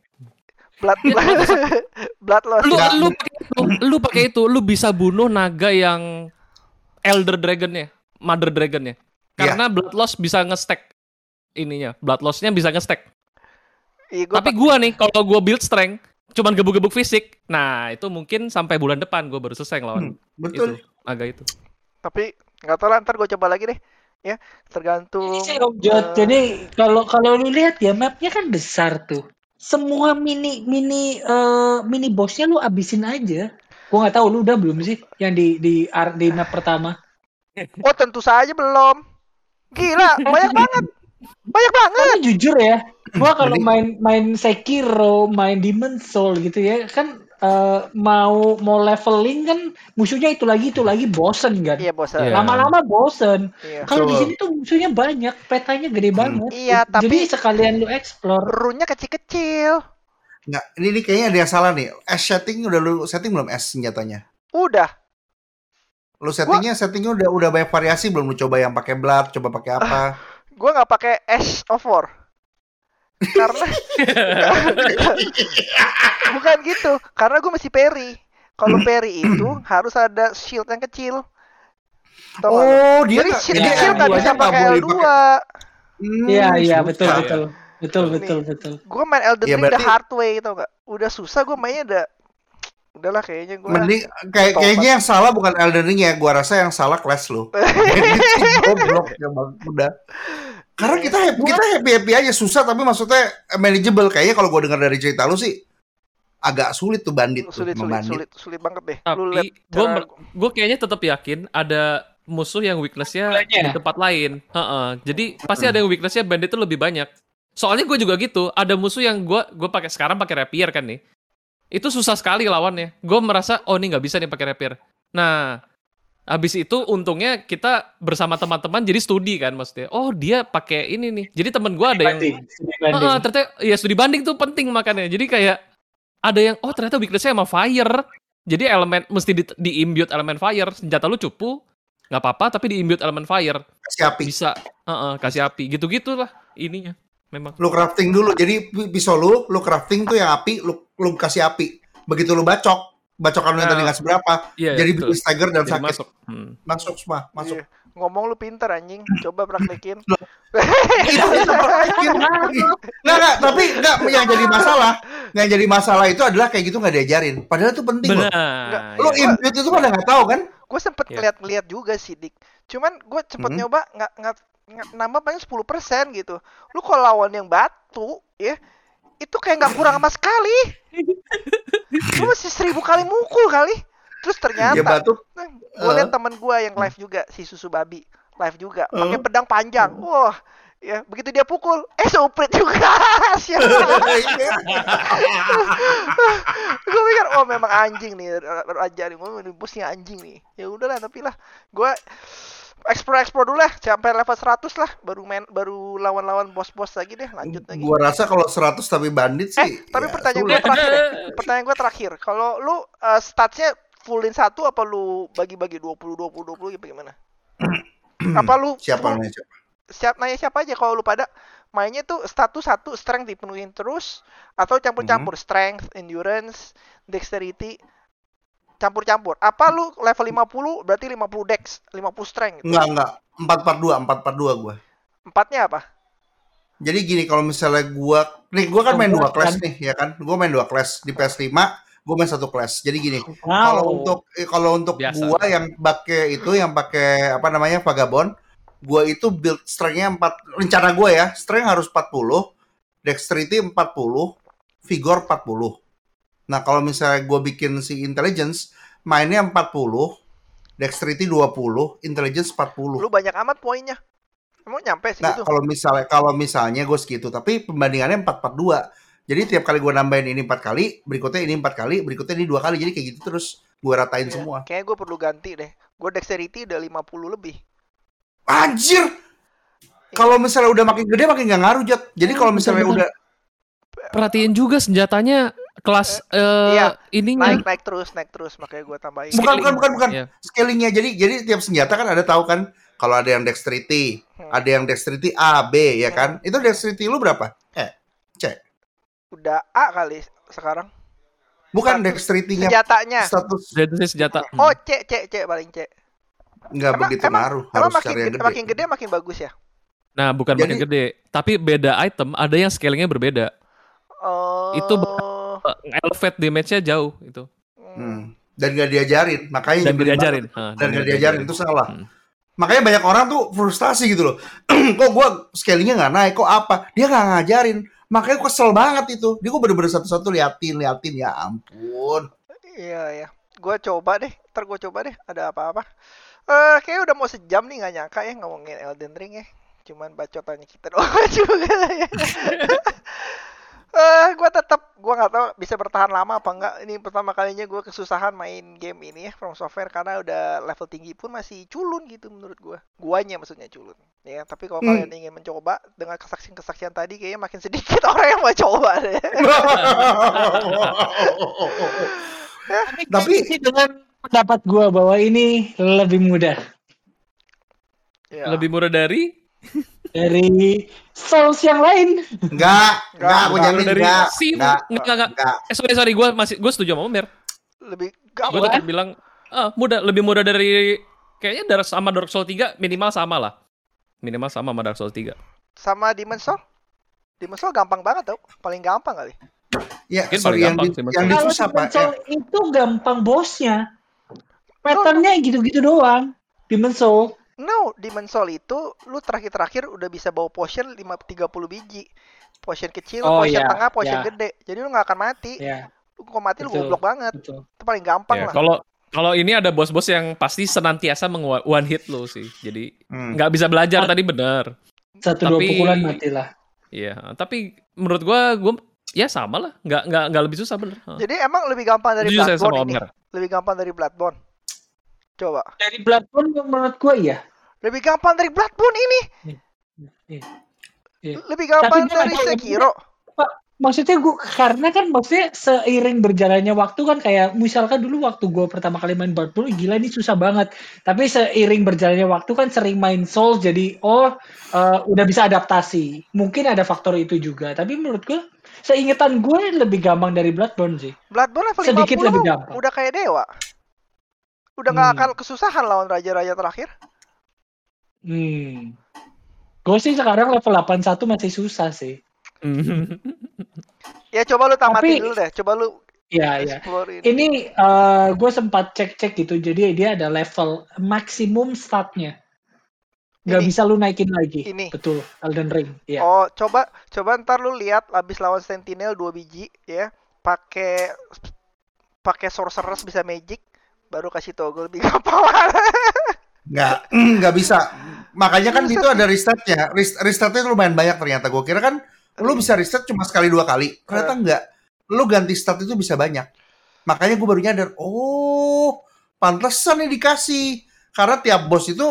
blood blood loss? Lu lu pakai itu, lu pakai itu, lu bisa bunuh naga yang Elder Dragon-nya, Mother Dragon-nya. Karena Blood Loss bisa nge-stack ininya. Blood Loss-nya bisa nge-stack. Iya, gua Tapi gua nih kalau gua build strength cuman gebuk-gebuk fisik. Nah, itu mungkin sampai bulan depan gua baru selesai ngelawan Hmm, Betul. itu, naga itu. tapi nggak tahu lah ntar gue coba lagi deh ya tergantung Ini sih Om Jod, eh, jadi kalau kalau lu lihat ya mapnya kan besar tuh. Semua mini mini eh, mini bossnya lu abisin aja. Gua nggak tahu lu udah belum sih yang di di ar- di map pertama. oh tentu saja belum gila banyak banget banyak banget Tapi jujur ya, gua kalau Jadi- main main Sekiro, main Demon Soul gitu ya, kan eh, mau mau leveling kan musuhnya itu lagi itu lagi bosen kan. iya bosan Iya. Lama-lama bosen. iya Kalau di Betul. sini tuh musuhnya banyak, petanya gede banget. Iya, Jadi tapi- sekalian lu explore. runnya kecil-kecil Nggak, ini, ini kayaknya ada yang salah nih. S setting udah lu setting belum S senjatanya? udah Lu settingnya settingnya udah udah banyak variasi belum lu coba yang pakai blood, coba pakai apa? gue nggak pakai Ash of War karena bukan gitu karena gue masih parry kalau parry itu harus ada shield yang kecil Tau nggak? Oh, dia jadi nggak- shield dia kecil nggak R2-nya bisa nggak pakai L2 Hmm, Iya, iya, susah. betul, ya. betul. Betul, Nih. betul, betul. gue main Elden Ya, Ring the hard way tau gak udah susah gue mainnya udah udahlah kayaknya gue Mending kayak kayaknya yang salah bukan Elden Ring ya, gua rasa yang salah Clash lu. Goblok ya Bang, udah. Karena kita happy, kita happy happy aja susah tapi maksudnya manageable kayaknya kalau gua dengar dari cerita lu sih agak sulit tuh bandit tuh sulit sulit membandit. sulit sulit banget deh lu Tapi lihat gue gue kayaknya tetap yakin ada musuh yang weakness-nya di tempat lain. Heeh. Jadi pasti ada yang weakness-nya bandit itu lebih banyak. Soalnya gue juga gitu. Ada musuh yang gue gue pakai sekarang pakai rapier kan nih. Itu susah sekali lawannya. Gue merasa oh ini nggak bisa nih pakai rapier. Nah, habis itu untungnya kita bersama teman-teman jadi studi kan maksudnya. Oh dia pakai ini nih. Jadi temen gue ada yang Banding, studi banding. Ternyata ya studi banding tuh penting makanya. Jadi kayak ada yang oh ternyata weakness-nya sama fire. Jadi elemen mesti di, di-imbue elemen fire. Senjata lu cupu nggak apa-apa tapi di-imbue elemen fire. Kasih api. Bisa heeh, kasih api. Gitu-gitu lah ininya. Memang. Lu crafting dulu. Jadi pi- pisau lu, lu crafting tuh yang api, lu lu kasih api. Begitu lu bacok, bacokan lu yang tadi Nah, nggak seberapa, Iya, jadi betul. bikin stagger dan Jadi sakit. masuk. Hmm. Masuk semua, masuk. Iya. ngomong lu pinter anjing coba praktekin Itu itu praktekin. Nggak, nggak, tapi nggak yang jadi masalah. Yang jadi masalah itu adalah kayak gitu nggak diajarin. Padahal itu penting loh. Benar. Lu ya. impute itu pada nggak tahu kan? gue sempet Iya. ngeliat-ngeliat juga sih dik cuman gue cepet Hmm. nyoba nggak nggak nggak- nambah paling 10% gitu lu kalau lawan yang batu ya itu kayak nggak kurang sama sekali lu masih seribu kali mukul kali terus Ya ternyata batu. gue liat temen gue yang live juga si susu babi live juga pakai pedang panjang wah ya begitu dia pukul eh suprit juga siapa gue mikir oh memang anjing nih raja nih gue anjing nih ya udahlah tapi lah gue explore explore dulu lah sampai level 100 lah baru main baru lawan-lawan bos-bos lagi deh lanjut lagi Gua rasa kalau 100 tapi bandit sih. eh tapi ya pertanyaan gue terakhir deh pertanyaan gue terakhir kalau lu uh, statsnya fullin satu apa lu bagi-bagi 20 20 20 gitu gimana apa lu Siapa namanya siapa? siap nanya siapa aja kalau lu pada mainnya tuh status satu strength dipenuhin terus atau campur-campur Mhm. strength, endurance, dexterity. Campur-campur. Apa lu level 50 berarti 50 dex, 50 strength gitu. Enggak, enggak. 442, 442 gua. Empatnya apa? Jadi gini kalau misalnya gua nih gua kan main dua Kan. kelas nih ya kan. Gua main dua kelas di PS5, gua main satu kelas. Jadi gini, kalau Wow. untuk eh, kalau untuk Biasa. gua yang pakai itu yang pakai apa namanya Vagabond, gua itu build strength-nya 4 rencana gua ya, strength harus 40, dexterity 40, vigor 40. Nah, kalau misalnya gua bikin si intelligence mainnya 40, dexterity 20, intelligence 40. Lu banyak amat poinnya. Emang nyampe sih Nggak, gitu? kalau misalnya kalau misalnya gue segitu, tapi pembandingannya 442. Jadi tiap kali gue nambahin ini empat kali, berikutnya ini empat kali, berikutnya ini dua kali. Jadi kayak gitu terus gue ratain Iya. semua. Kayaknya gue perlu ganti deh. Gue dexterity udah 50 lebih. Anjir! Kalau misalnya udah makin gede makin nggak ngaruh Jat. Jadi kalau misalnya udah Perhatiin juga senjatanya kelas eh iya. ininya. Naik naik terus, naik terus makanya gue tambahin. bukan bukan bukan bukan Iya. scalingnya. Jadi jadi tiap senjata kan ada tahu kan kalau ada yang dexterity, Hmm. ada yang dexterity A, B ya kan. Itu dexterity lu berapa? Eh, cek. Udah A kali sekarang. Bukan dexterity-nya Senjatanya. status sih senjata. Oh, C, C, C paling C. nggak Emang- begitu emang- ngaruh. Emang Harus makin cari yang gede, makin gede makin bagus ya? Nah, bukan Jadi- makin gede, tapi beda item ada yang scalingnya berbeda. Oh. Itu Elevate damage-nya jauh itu. hmm. Dan gak diajarin, makanya Dan nyebelin diajarin. banget. Nah, Dan gak diajarin itu salah. Hmm. Makanya banyak orang tuh frustasi gitu loh. kok gua scalingnya nggak naik, kok apa? Dia nggak ngajarin. Makanya gua kesel banget itu. Dia gua bener-bener satu-satu liatin, liatin ya ampun. Iya, ya. Gue coba deh. Ntar gue coba deh. Ada apa-apa. Eh, kayak udah mau sejam nih nggak nyangka ya ngomongin Elden Ring ya. Cuman bacotannya kita doang juga ya. Eh, gue tetap gue nggak tahu bisa bertahan lama apa enggak. Ini pertama kalinya gue kesusahan main game ini ya From Software karena udah level tinggi pun masih culun gitu menurut gue. Guanya maksudnya culun. Ya, tapi kalau Hmm. kalian ingin mencoba dengan kesaksian-kesaksian tadi kayaknya makin sedikit orang yang mau coba deh. Tapi- sih dengan pendapat gua bahwa ini lebih mudah Ya. Lebih murah dari dari Souls yang lain. Enggak, enggak, aku Enggak, jamin dari enggak. Enggak, Enggak, enggak. enggak. Eh, sorry, sorry, gue masih gue setuju sama Mer. lebih Gue gampang. tetap bilang ah, mudah, lebih mudah dari kayaknya dari sama Dark Souls 3 minimal sama lah. Minimal sama sama Dark Souls 3. sama Demon Soul. Demon Soul gampang banget tau, paling gampang kali. Ya, Mungkin sorry paling yang gampang di, sih, yang maksudnya. di Kalau susah Demon Pak. Soul itu gampang bosnya. Patternnya gitu-gitu doang. Demon Soul. No, Demon Soul itu lu terakhir-terakhir udah bisa bawa potion 5 30 biji. Potion kecil, Oh, potion iya, tengah, potion iya. gede. Jadi lu nggak akan mati. Ya, Lu kalau mati lu Betul. goblok banget. betul. Itu paling gampang Ya, lah. kalau kalau ini ada bos-bos yang pasti senantiasa meng one hit lo sih. Jadi Hmm. nggak bisa belajar tadi benar. Satu dua Tapi- pukulan matilah. Iya, tapi menurut gua gua ya sama lah, nggak nggak nggak lebih susah bener. Jadi emang lebih gampang dari sama Bloodborne ini. Lebih gampang dari Bloodborne. Coba. Dari Bloodborne menurut gua iya. Lebih gampang dari Bloodborne ini. Iya. Iya. Lebih gampang Tapi dari Sekiro. Maksudnya gua karena kan maksudnya seiring berjalannya waktu kan kayak misalkan dulu waktu gua pertama kali main Bloodborne gila ini susah banget. Tapi seiring berjalannya waktu kan sering main Souls jadi oh eh, udah bisa adaptasi. Mungkin ada faktor itu juga. Tapi menurut gua seingetan gue lebih gampang dari Bloodborne sih. Bloodborne level Sedikit 50 lebih gampang. udah kayak dewa. Udah nggak Hmm. akan kesusahan lawan raja-raja terakhir. Hmm. Gue sih sekarang level 81 masih susah sih. Ya coba lu tamatin Tapi- dulu deh. Coba lu Iya, iya. ini. Ini gue sempat cek-cek gitu, jadi dia ada level maksimum statnya. Gak Ini. bisa lu naikin lagi. Ini. Betul, Elden Ring. Iya. Oh, coba coba ntar lu lihat abis lawan Sentinel 2 biji ya. Pakai pakai sorceress bisa magic baru kasih toggle lebih gampang. Nggak, nggak bisa. Makanya kan Bisa itu ada restatnya. Rest- Restatnya itu lumayan banyak ternyata. Gue kira kan lu bisa reset cuma sekali dua kali. Ternyata enggak. Lu ganti stat itu bisa banyak. Makanya gue baru nyadar, oh, pantesan nih dikasih. Karena tiap bos itu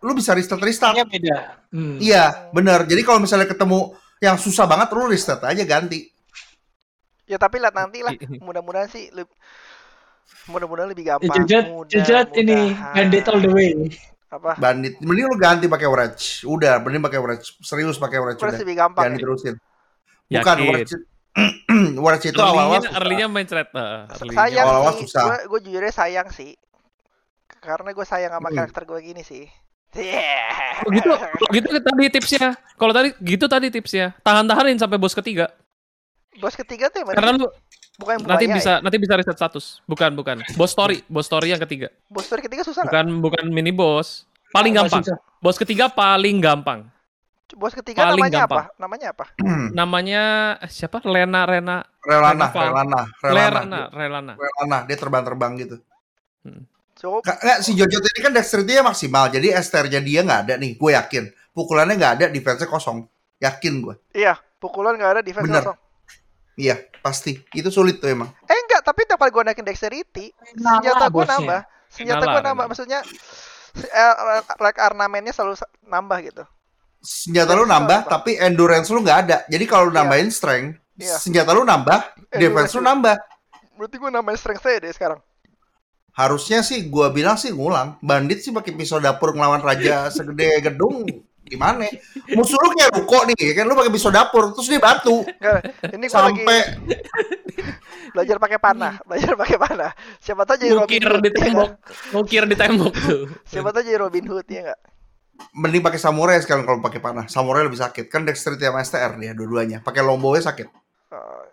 lu bisa restart restart. Statnya beda. Hmm. Iya, bener. Jadi kalau misalnya ketemu yang susah banget, lu restart aja ganti. ya tapi lihat nanti lah. Mudah-mudahan sih leb- mudah-mudahan lebih Ya, gampang. Jejat, jejat ini Mudah-mudahan. bandit all the way. Apa? Bandit. Mending lu ganti pakai Wretch. Udah, mending pakai Wretch. Serius pakai Wretch Terus udah. lebih gampang. Jangan ya? diterusin. Bukan. Wretch. Watch itu awal-awal Early-nya, early-nya main thread. Early-nya. sayang Awal-awal sih susah. gue gue jujurnya sayang sih karena gue sayang sama Hmm. karakter gue gini sih yeah. Gitu, gitu tadi tipsnya. Kalau tadi gitu tadi tipsnya. Tahan-tahanin sampai bos ketiga. bos ketiga tuh yang mana? Karena lu bukan yang nanti bisa ya? nanti bisa reset status. Bukan, bukan. Bos story, bos story yang ketiga. bos story ketiga susah Bukan bukan mini boss. Paling Nggak gampang. susah. Bos ketiga paling gampang. bos ketiga Paling namanya gampang. apa namanya apa Namanya eh, siapa? Lena Rena Relana. Relana, Relana, Relana. Relana, dia terbang-terbang gitu. so Nggak, si Jojo ini kan dexterity-nya maksimal, jadi STR-nya dia nggak ada nih, gue yakin. Pukulannya nggak ada, defense-nya kosong. Yakin gue. iya pukulan nggak ada defense Bener. kosong Iya, pasti. Itu sulit tuh emang. eh enggak tapi tiap kali gue naikin dexterity Nyala senjata gue bosnya. nambah senjata gue nambah maksudnya eh, like ornamennya selalu nambah gitu Senjata lu nambah, nambah. tapi endurance lu nggak ada. Jadi kalau lu Iya. nambahin strength, Iya. senjata lu nambah, defense lu Endurance. nambah. berarti gue nambahin strength saya deh sekarang Harusnya sih gua bilang sih ngulang. Bandit sih pakai pisau dapur ngelawan raja segede gedung. Gimana? Musuh lu kayak ruko nih, kan lu pakai pisau dapur, terus dia batu. Enggak, ini gue lagi Sampai belajar pakai panah, belajar pakai panah. Siapa tahu jadi Robin Hood. di ya tembok. nggak? Ngukir di tembok tuh. Siapa tahu jadi Robin Hood ya enggak? mending pakai samurai sekarang kalau pakai panah. Samurai lebih sakit. Kan dexterity sama STR dia dua-duanya. Pakai longbow sakit. Oh.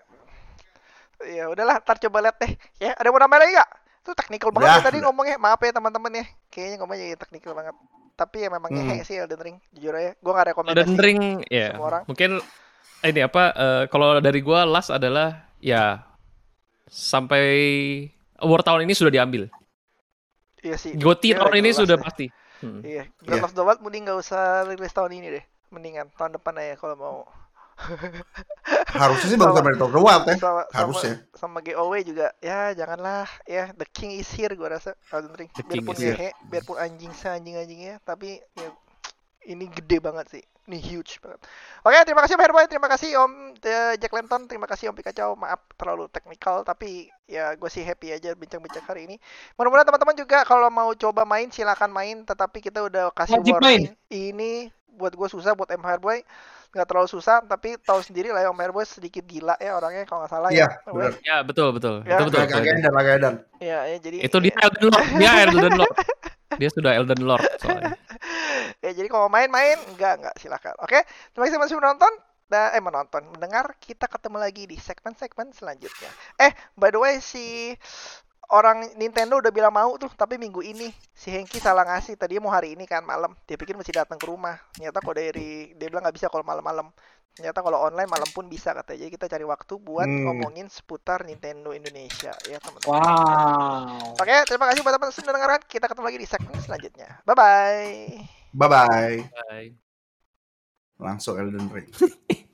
Ya udahlah, ntar coba lihat deh. Ya, ada yang mau nambah lagi nggak? Itu technical banget ya tadi udah. ngomongnya. Maaf ya teman-teman ya. Kayaknya ngomongnya jadi technical banget. Tapi ya memang Hmm. ngehe sih Elden Ring, jujur aja. Gua nggak rekomendasi. Elden Ring ya. semua orang. Mungkin ini apa eh, kalau dari gua last adalah ya sampai award tahun ini sudah diambil. Iya sih. Goti tahun ini jelas sudah deh. pasti. Hmm. Iya, Breath Iya. of the Wild mending nggak usah rilis tahun ini deh. Mendingan tahun depan aja kalau mau. Harusnya sih bagus Sama- dari Breath of the Wild ya. sama, Harusnya. sama, sama GOW juga. Ya janganlah. Ya The King is here gua rasa. Elden Ring. The King biarpun is here. ngehe biarpun anjing anjing anjingnya tapi ya ini gede banget sih. Ini huge banget. Oke terima kasih Om Herboy. Terima kasih Om eh, Jack Lenton terima kasih Om Pikachu. Maaf terlalu teknikal tapi ya gue sih happy aja bincang-bincang hari ini. Mudah-mudahan teman-teman juga kalau mau coba main silakan main. Tetapi kita udah kasih Wajib warning ini buat gue susah buat M Herboy nggak terlalu susah tapi tahu sendiri lah ya Om sedikit gila ya orangnya kalau nggak salah Iya, ya benar. Ya betul betul. Ya, Itu betul. Agak edan, agak edan. Ya, ya jadi Itu dia Elden Lord. Dia Elden Lord. Dia sudah Elden Lord soalnya. ya jadi kalau main-main enggak enggak silakan. Oke, terima kasih masih menonton. Dan eh menonton, mendengar kita ketemu lagi di segmen-segmen selanjutnya. Eh, by the way si orang Nintendo udah bilang mau tuh, tapi minggu ini si Hengki salah ngasih. Tadi mau hari ini kan malam. Dia pikir mesti datang ke rumah. Ternyata kok dari dia bilang nggak bisa kalau malam-malam. Ternyata kalau online malam pun bisa katanya. Jadi kita cari waktu buat Hmm. ngomongin seputar Nintendo Indonesia ya teman-teman. Wow. Oke, terima kasih buat teman-teman sudah mendengarkan. Kita ketemu lagi di segmen selanjutnya. Bye bye. Bye-bye. Bye. Langsung Elden Ring.